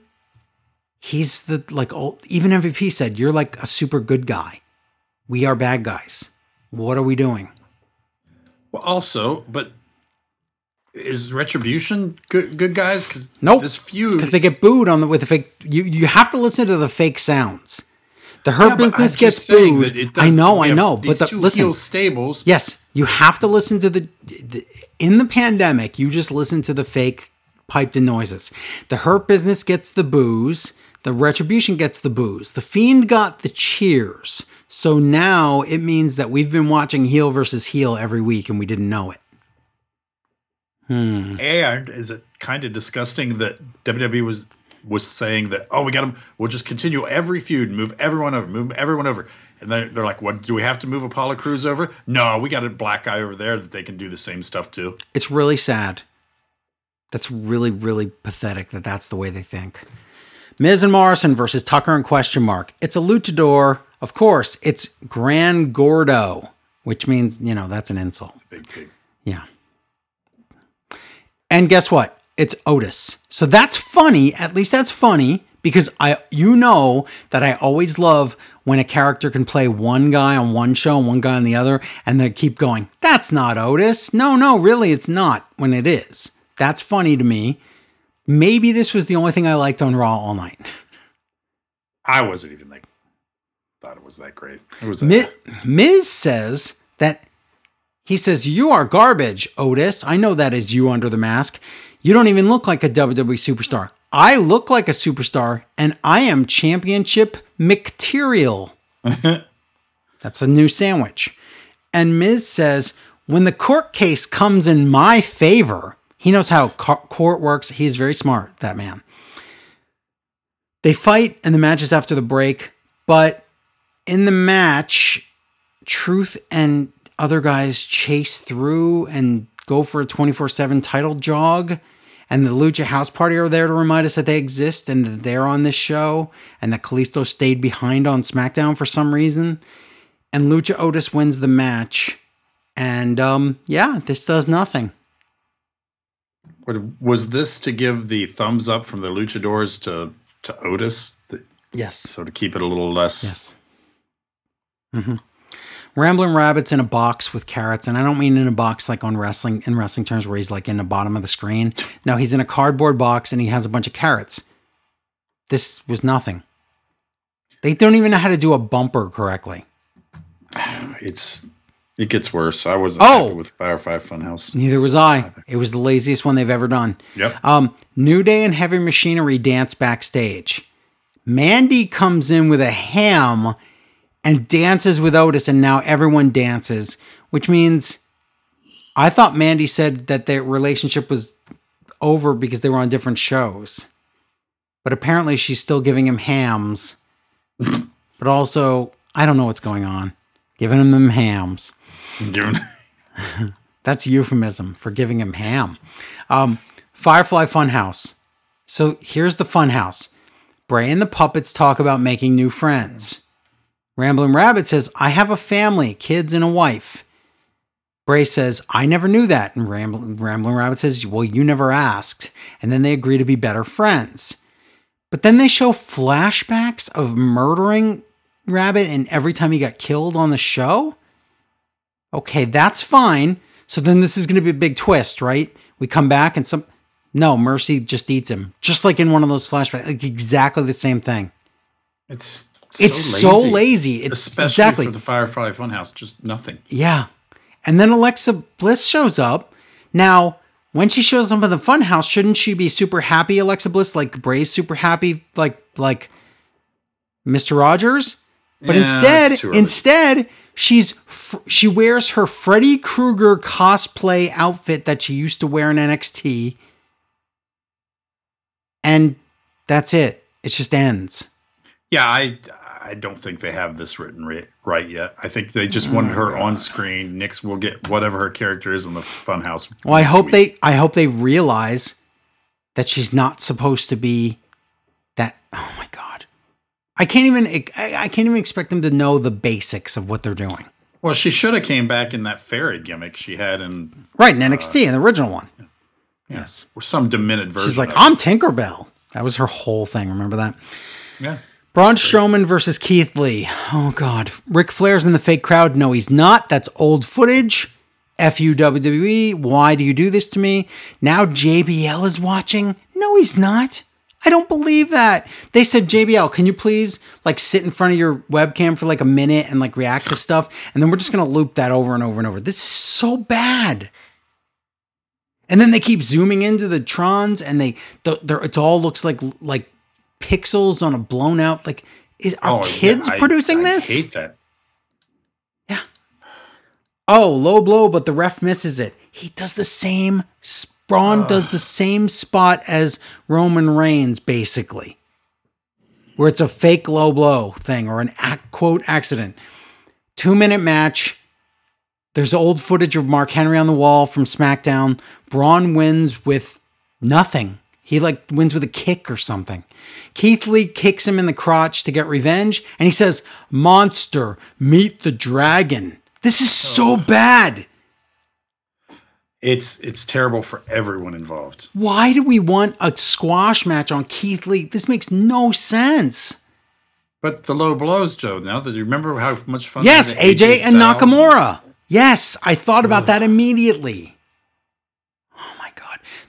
he's the like old, even MVP said, "You're like a super good guy. We are bad guys. What are we doing?" Well, also, but is Retribution good good guys? Because Nope. this feud Because they get booed on the with the fake. You you have to listen to the fake sounds. The Hurt Yeah, Business gets booed. I know, I know, but the, two listen. stables. Yes, you have to listen to the, the in the pandemic. You just listen to the fake piped in noises. The hurt business gets the booze. The retribution gets the booze. The fiend got the cheers. So now it means that we've been watching heel versus heel every week and we didn't know it. Hmm. And is it kind of disgusting that WWE was was saying that oh we got them we'll just continue every feud move everyone over move everyone over and then they're like what do we have to move Apollo Crews over no we got a black guy over there that they can do the same stuff too It's really sad. That's really, really pathetic that that's the way they think. Miz and Morrison versus Tucker and question mark. It's a luchador. Of course, it's Gran Gordo, which means, you know, that's an insult. big big Yeah. And guess what? It's Otis. So that's funny. At least that's funny because I you know that I always love when a character can play one guy on one show and one guy on the other and they keep going, "That's not Otis." No, no, really it's not when it is. That's funny to me. Maybe this was the only thing I liked on Raw all night. I wasn't even thought it was that great it was Mi- Miz says that he says, You are garbage, Otis. I know that is you under the mask. You don't even look like a WWE superstar. I look like a superstar, and I am championship material. That's a new sandwich. And Miz says, When the court case comes in my favor, he knows how co- court works. He's very smart, that man. They fight, and the match is after the break, but in the match, Truth and other guys chase through and go for a 24 7 title jog. And the Lucha House Party are there to remind us that they exist and that they're on this show. And that Kalisto stayed behind on SmackDown for some reason. And Lucha Otis wins the match. And um, yeah, this does nothing. Was this to give the thumbs up from the luchadors to to Otis Yes. so to keep it a little less Yes. Hmm Rambling rabbits in a box with carrots, and I don't mean in a box like on wrestling in wrestling terms where he's like in the bottom of the screen. No, he's in a cardboard box and he has a bunch of carrots. This was nothing. They don't even know how to do a bumper correctly. it's it gets worse I was Oh! with Firefly Funhouse Neither was I. It was the laziest one they've ever done. yep Um, New Day and Heavy Machinery dance backstage. Mandy comes in with a ham and dances with Otis, and now everyone dances, which means I thought Mandy said that their relationship was over because they were on different shows. But apparently she's still giving him hams. but also, I don't know what's going on. Giving him them hams. That's euphemism for giving him ham. Um, Firefly Funhouse. So here's the funhouse. Bray and the puppets talk about making new friends. Rambling Rabbit says, I have a family, kids, and a wife. Bray says, I never knew that. And Rambling Rabbit says, Well, you never asked. And then they agree to be better friends. But then they show flashbacks of murdering Rabbit and every time he got killed on the show? Okay, that's fine. So then this is going to be a big twist, right? We come back and some. No, Mercy just eats him, just like in one of those flashbacks, like exactly the same thing. it's it's so lazy. It's especially exactly for the Firefly Funhouse. Just nothing. Yeah. And then Alexa Bliss shows up. Now, when she shows up in the funhouse, shouldn't she be super happy, Alexa Bliss? Like Bray's super happy, like like Mr. Rogers? But Yeah, instead, that's too early. instead, she's fr- she wears her Freddy Krueger cosplay outfit that she used to wear in NXT. And that's it. It just ends. Yeah, I I don't think they have this written ri- right yet. I think they just mm, wanted her on screen. Nix will get whatever her character is in the Funhouse. Well, I hope week. they I hope they realize that she's not supposed to be that oh my god. I can't even I, I can't even expect them to know the basics of what they're doing. Well, she should have came back in that fairy gimmick she had in Right, in uh, NXT in the original one. Yes. or some demented version. She's like, "I'm Tinkerbell." That was her whole thing, remember that? yeah. Braun Strowman versus Keith Lee. Oh God, Ric Flair's in the fake crowd. No, he's not. That's old footage. F U WWE. E. Why do you do this to me? Now JBL is watching. No, he's not. I don't believe that. They said JBL, can you please like sit in front of your webcam for like a minute and like react to stuff, and then we're just gonna loop that over and over and over. This is so bad. And then they keep zooming into the trons, and they, the, it all looks like like pixels on a blown out like is are Oh, yeah, kids I- producing I this? hate that. oh low blow but the ref misses it. He does the same Braun does the same spot as roman reigns basically where it's a fake low blow thing or an ac- quote accident. Two minute match. There's old footage of mark henry on the wall from smackdown. Braun wins with nothing he like wins with a kick or something Keith Lee kicks him in the crotch to get revenge, and he says, Monster, meet the dragon. This is so bad. It's it's terrible for everyone involved. Why do we want a squash match on Keith Lee? This makes no sense. But the low blows, Joe. Now that you remember how much fun. Yes, had AJ and Nakamura. Yes, I thought about that immediately.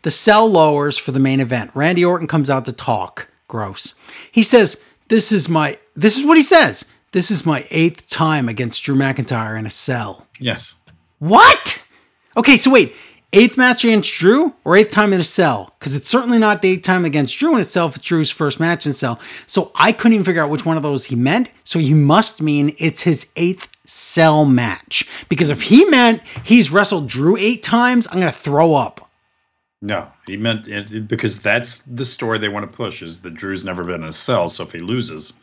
The cell lowers for the main event. Randy Orton comes out to talk. Gross. He says, This is my, this is what he says. This is my eighth time against Drew McIntyre in a cell. Yes. What? Okay, so wait, eighth match against Drew or eighth time in a cell? Because it's certainly not the eighth time against Drew in itself. It's Drew's first match in a cell. So I couldn't even figure out which one of those he meant. So he must mean it's his eighth cell match. Because if he meant he's wrestled Drew eight times, I'm going to throw up. No, he meant it, because that's the story they want to push is that Drew's never been in a cell. So if he loses,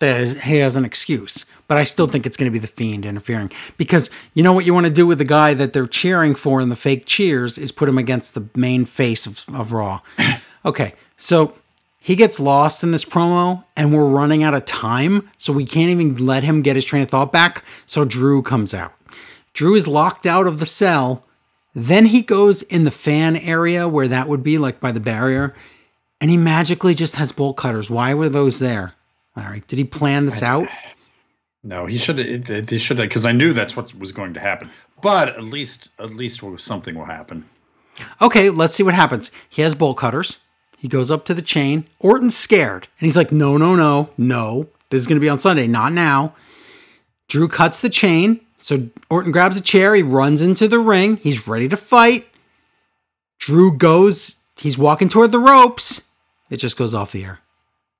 is- he has an excuse. But I still think it's going to be the Fiend interfering because you know what you want to do with the guy that they're cheering for in the fake cheers is put him against the main face of, of Raw. Okay, so he gets lost in this promo and we're running out of time, so we can't even let him get his train of thought back. So Drew comes out. Drew is locked out of the cell. Then he goes in the fan area where that would be, like by the barrier, and he magically just has bolt cutters. Why were those there? All right, did he plan this out? no, he should. He should have because I knew that's what was going to happen. But at least, at least something will happen. Okay, let's see what happens. He has bolt cutters. He goes up to the chain. Orton's scared. And he's like, no, no, no, no. This is going to be on Sunday, not now. Drew cuts the chain. So Orton grabs a chair. He runs into the ring. He's ready to fight. Drew goes, he's walking toward the ropes. It just goes off the air.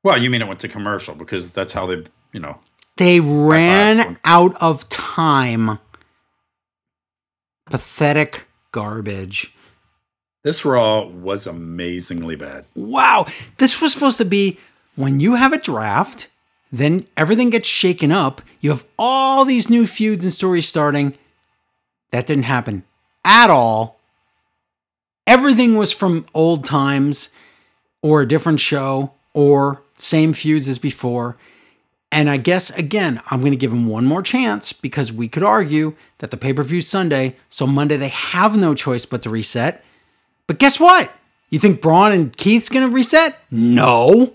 Well, you mean it went to commercial because that's how they, you know. They ran out of time. Pathetic garbage. This Raw was amazingly bad. wow, this was supposed to be when you have a draft, then everything gets shaken up. You have all these new feuds and stories starting. That didn't happen at all. Everything was from old times or a different show or same feuds as before. And I guess, again, I'm going to give him one more chance because we could argue that the pay per view Sunday, so Monday they have no choice but to reset. But guess what? You think Braun and Keith's going to reset? No.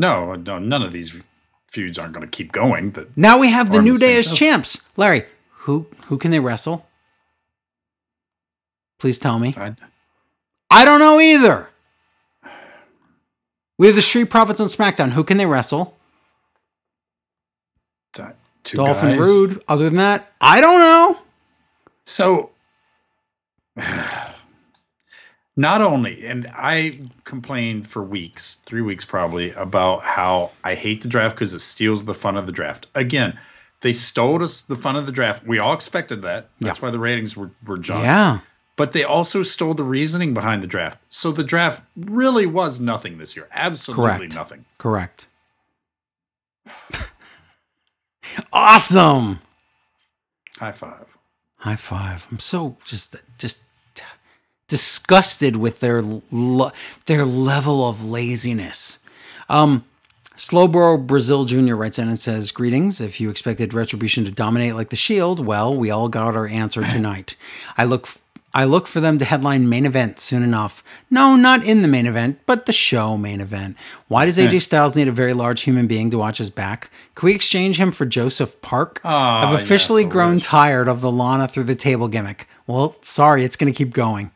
No, no, none of these feuds aren't going to keep going. But Now we have the New Day as champs. Larry, who who can they wrestle? Please tell me. I, I don't know either. We have the Street Profits on SmackDown. Who can they wrestle? Two Dolphin guys. Roode. Other than that, I don't know. So, not only, and I complained for weeks, three weeks probably, about how I hate the draft because it steals the fun of the draft. Again, they stole us the fun of the draft. We all expected that. That's why the ratings were, were jumped. Yeah. But they also stole the reasoning behind the draft. So the draft really was nothing this year. Absolutely Correct. nothing. Correct. awesome. High five. High five. I'm so just just disgusted with their lo- their level of laziness. Um Slowbro Brazil Jr. writes in and says, Greetings. If you expected Retribution to dominate like the Shield, well, we all got our answer tonight. I look f- I look for them to headline main event soon enough. No, not in the main event, but the show main event. Why does AJ Styles need a very large human being to watch his back? Can we exchange him for Joseph Park? Ah, I've officially grown wish. tired of the Lana through the table gimmick. Well, sorry, it's going to keep going.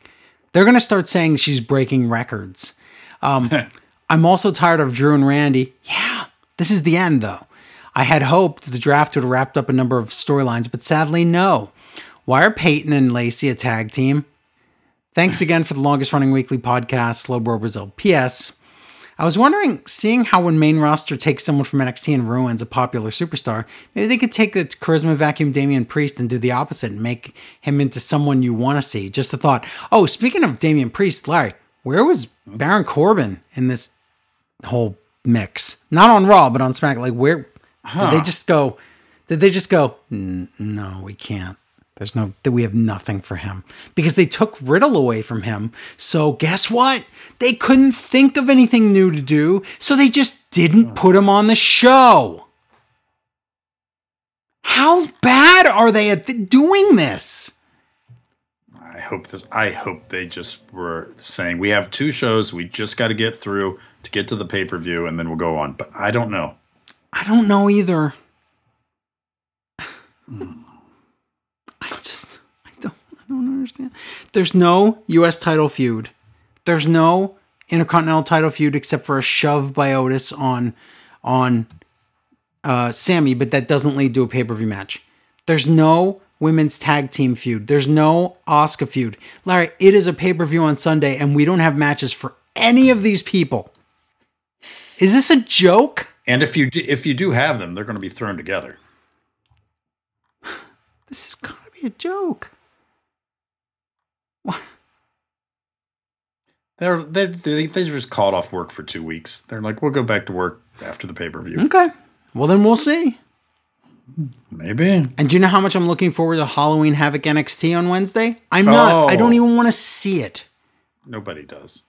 They're going to start saying she's breaking records. Um, I'm also tired of Drew and Randy. Yeah, this is the end, though. I had hoped the draft would have wrapped up a number of storylines, but sadly, no. Why are Peyton and Lacey a tag team? Thanks again for the longest running weekly podcast, Slow Bro Brazil. P.S. I was wondering, seeing how when main roster takes someone from NXT and ruins a popular superstar, maybe they could take the charisma vacuum Damian Priest and do the opposite and make him into someone you want to see. Just a thought. Oh, speaking of Damian Priest, Larry, where was mm-hmm. Baron Corbin in this whole mix? Not on Raw, but on Smack. Like, where did they just go? Did they just go? No, we can't. There's no that we have nothing for him because they took Riddle away from him. So guess what? They couldn't think of anything new to do, so they just didn't put him on the show. How bad are they at th- doing this? I hope this. I hope they just were saying we have two shows. We just got to get through to get to the pay per view, and then we'll go on. But I don't know. I don't know either. I just I don't I don't understand. There's no US title feud. There's no Intercontinental title feud except for a shove by Otis on on uh Sami, but that doesn't lead to a pay-per-view match. There's no women's tag team feud. There's no Asuka feud. Larry, it is a pay-per-view on Sunday and we don't have matches for any of these people. Is this a joke? And if you do, if you do have them, they're going to be thrown together. This is going to be a joke. What? They're they they they just called off work for two weeks. They're like, we'll go back to work after the pay per view. Okay. Well, then we'll see. Maybe. And do you know how much I'm looking forward to Halloween Havoc NXT on Wednesday? I'm not. I Oh. don't even want to see it. Nobody does.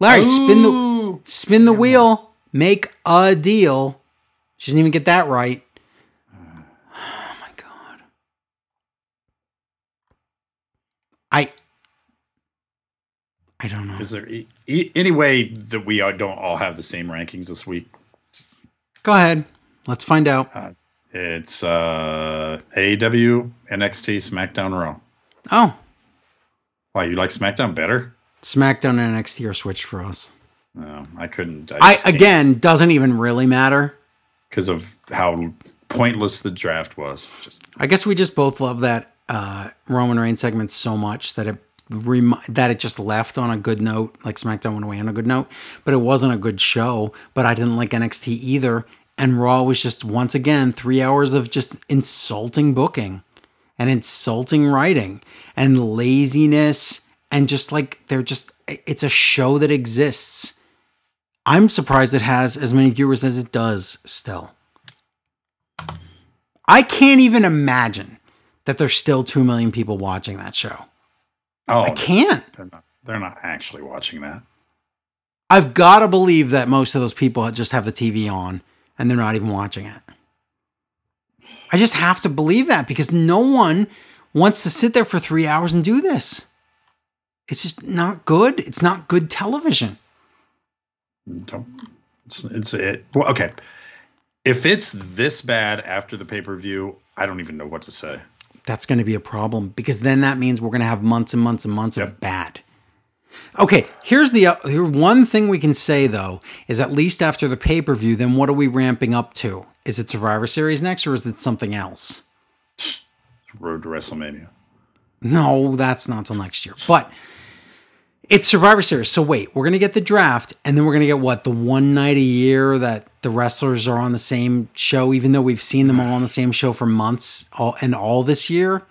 Larry, spin the spin the wheel, make a deal. She didn't even get that right. Oh my god. I I don't know. Is there e- e- any way that we don't all have the same rankings this week? Go ahead. Let's find out. It's uh, AEW, NXT, SmackDown, Raw. Oh, Why you like SmackDown better? SmackDown and NXT are switched for us. No, I couldn't. I again doesn't even really matter. because of how pointless the draft was. Just I guess we just both love that uh, Roman Reigns segment so much that it rem- that it just left on a good note. Like SmackDown went away on a good note, but it wasn't a good show. But I didn't like NXT either, and Raw was just once again three hours of just insulting booking and insulting writing and laziness and just like they're just it's a show that exists. I'm surprised it has as many viewers as it does still. I can't even imagine that there's still 2 million people watching that show. Oh, I can't. they're not. They're not actually watching that. I've got to believe that most of those people just have the TV on and they're not even watching it. I just have to believe that because no one wants to sit there for three hours and do this. It's just not good. It's not good television. Don't. It's it's it. Well, okay. If it's this bad after the pay per view, I don't even know what to say. That's going to be a problem because then that means we're going to have months and months and months of bad. Okay, here's the uh, here one thing we can say though is at least after the pay per view, then what are we ramping up to? Is it Survivor Series next, or is it something else? Road to WrestleMania. No, that's not till next year. But it's Survivor Series. So wait, we're gonna get the draft, and then we're gonna get what the one night a year that the wrestlers are on the same show, even though we've seen them all on the same show for months, all and all this year.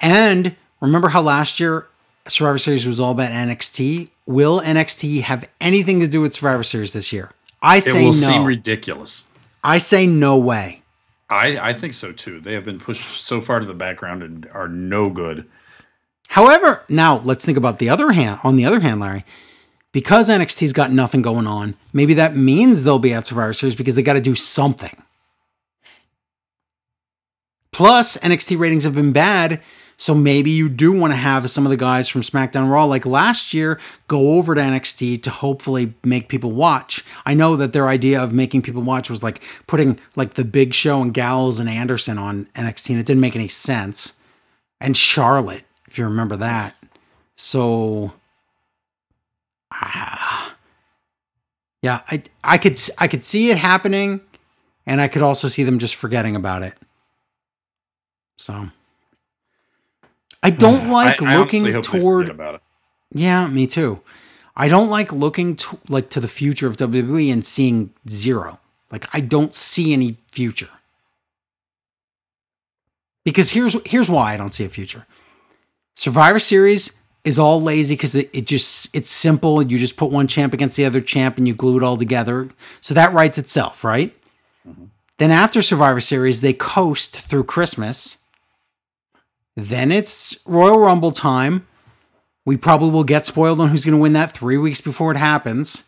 And remember how last year Survivor Series was all about NXT? Will NXT have anything to do with Survivor Series this year? I say It will no. seem ridiculous. I say no way. I, I think so too. They have been pushed so far to the background and are no good. However, now let's think about the other hand. On the other hand, Larry, because NXT's got nothing going on, maybe that means they'll be at Survivor Series because they got to do something. Plus, NXT ratings have been bad, so maybe you do want to have some of the guys from SmackDown Raw, like last year, go over to NXT to hopefully make people watch. I know that their idea of making people watch was like putting like the Big Show and Gallows and Anderson on NXT, and it didn't make any sense. And Charlotte, if you remember that. So, ah, yeah, I I could I could see it happening, and I could also see them just forgetting about it. So, I don't like I, I looking they toward. Yeah, me too. I don't like looking to, like to the future of WWE and seeing zero. Like I don't see any future. Because here's here's why I don't see a future. Survivor Series is all lazy because it, it just it's simple. You just put one champ against the other champ and you glue it all together. So that writes itself, right? Mm-hmm. Then after Survivor Series, they coast through Christmas. Then it's Royal Rumble time. We probably will get spoiled on who's going to win that three weeks before it happens.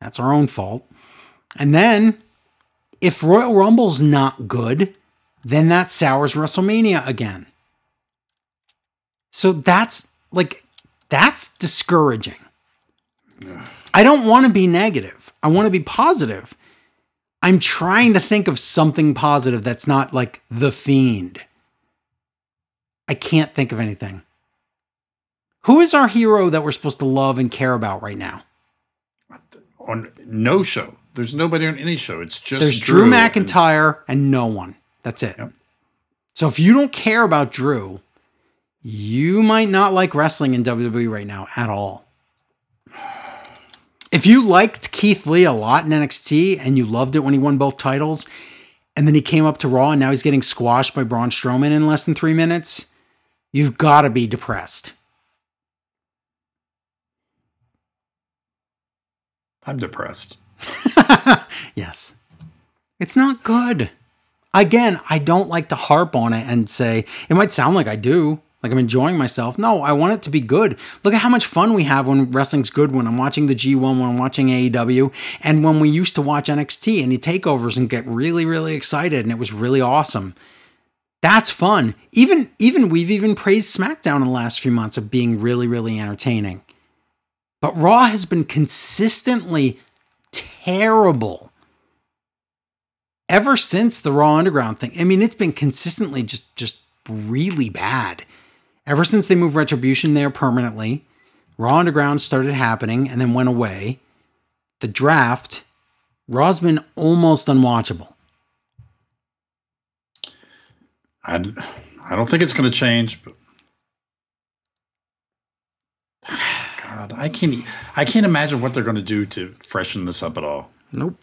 That's our own fault. And then, if Royal Rumble's not good, then that sours WrestleMania again. So that's like, that's discouraging. I don't want to be negative. I want to be positive. I'm trying to think of something positive that's not like The Fiend. I can't think of anything. Who is our hero that we're supposed to love and care about right now? On no show. There's nobody on any show. It's just There's Drew, and- McIntyre and no one. That's it. Yep. So if you don't care about Drew, you might not like wrestling in WWE right now at all. If you liked Keith Lee a lot in NXT and you loved it when he won both titles, and then he came up to Raw and now he's getting squashed by Braun Strowman in less than three minutes, you've got to be depressed. I'm depressed. yes. It's not good. Again, I don't like to harp on it and say, it might sound like I do, like I'm enjoying myself. No, I want it to be good. Look at how much fun we have when wrestling's good, when I'm watching the G1, when I'm watching AEW, and when we used to watch NXT and the takeovers and get really, really excited, and it was really awesome. That's fun. Even even we've even praised SmackDown in the last few months of being really, really entertaining. But Raw has been consistently terrible ever since the Raw Underground thing. I mean, it's been consistently just just really bad. Ever since they moved Retribution there permanently, Raw Underground started happening and then went away. The draft, Raw's been almost unwatchable. I, I don't think it's going to change, but God, I can't I can't imagine what they're going to do to freshen this up at all. Nope.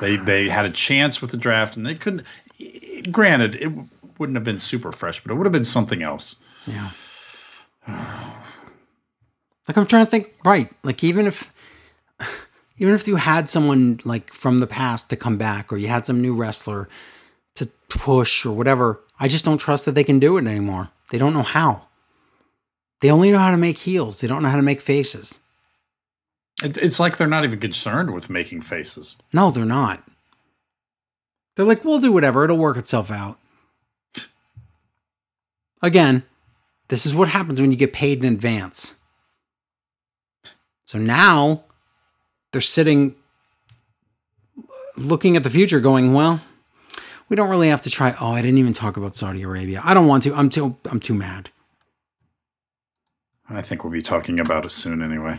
They they had a chance with the draft and they couldn't. Granted, it wouldn't have been super fresh, but it would have been something else. Yeah. Like I'm trying to think, right? Like even if even if you had someone like from the past to come back or you had some new wrestler to push or whatever, I just don't trust that they can do it anymore. They don't know how. They only know how to make heels. They don't know how to make faces. It's like they're not even concerned with making faces. No, they're not. They're like, we'll do whatever. It'll work itself out. Again, this is what happens when you get paid in advance. So now they're sitting looking at the future going, well, we don't really have to try. Oh, I didn't even talk about Saudi Arabia. I don't want to. I'm too I'm too mad. I think we'll be talking about it soon anyway.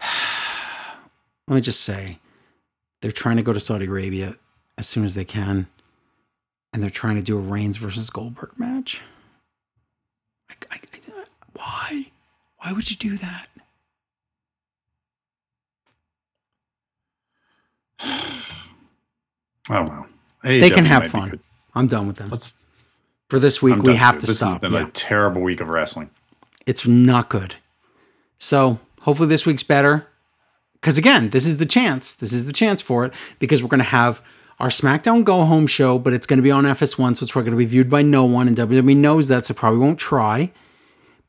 Let me just say, they're trying to go to Saudi Arabia as soon as they can, and they're trying to do a Reigns versus Goldberg match. I, I, I, why? Why would you do that? Oh well. They can have fun. I'm done with them. Let's. For this week, I'm we have to this stop. Has been Yeah. a terrible week of wrestling. it's not good. So hopefully this week's better. Because again, this is the chance. This is the chance for it because we're going to have our SmackDown Go Home show, but it's going to be on FS1, so it's going to be viewed by no one, and WWE knows that, so probably won't try.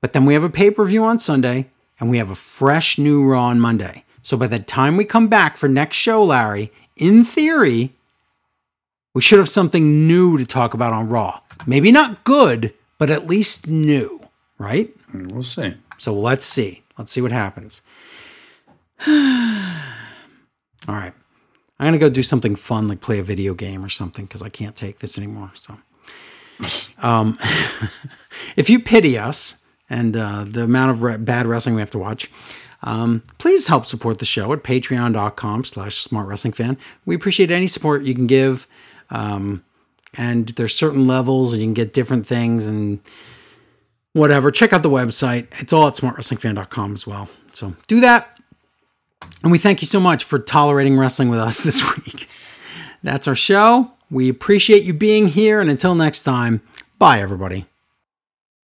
But then we have a pay per view on Sunday, and we have a fresh new Raw on Monday. So by the time we come back for next show, Larry, in theory, we should have something new to talk about on Raw. Maybe not good, but at least new, right? We'll see. So let's see. Let's see what happens. All right. I'm going to go do something fun, like play a video game or something, because I can't take this anymore. So, um, if you pity us and uh, the amount of re- bad wrestling we have to watch, um, please help support the show at patreon.com slash smart wrestling fan. We appreciate any support you can give. Um, and there's certain levels and you can get different things and whatever. Check out the website. It's all at smartwrestlingfan.com as well. So do that. And we thank you so much for tolerating wrestling with us this week. That's our show. We appreciate you being here. And until next time, bye, everybody.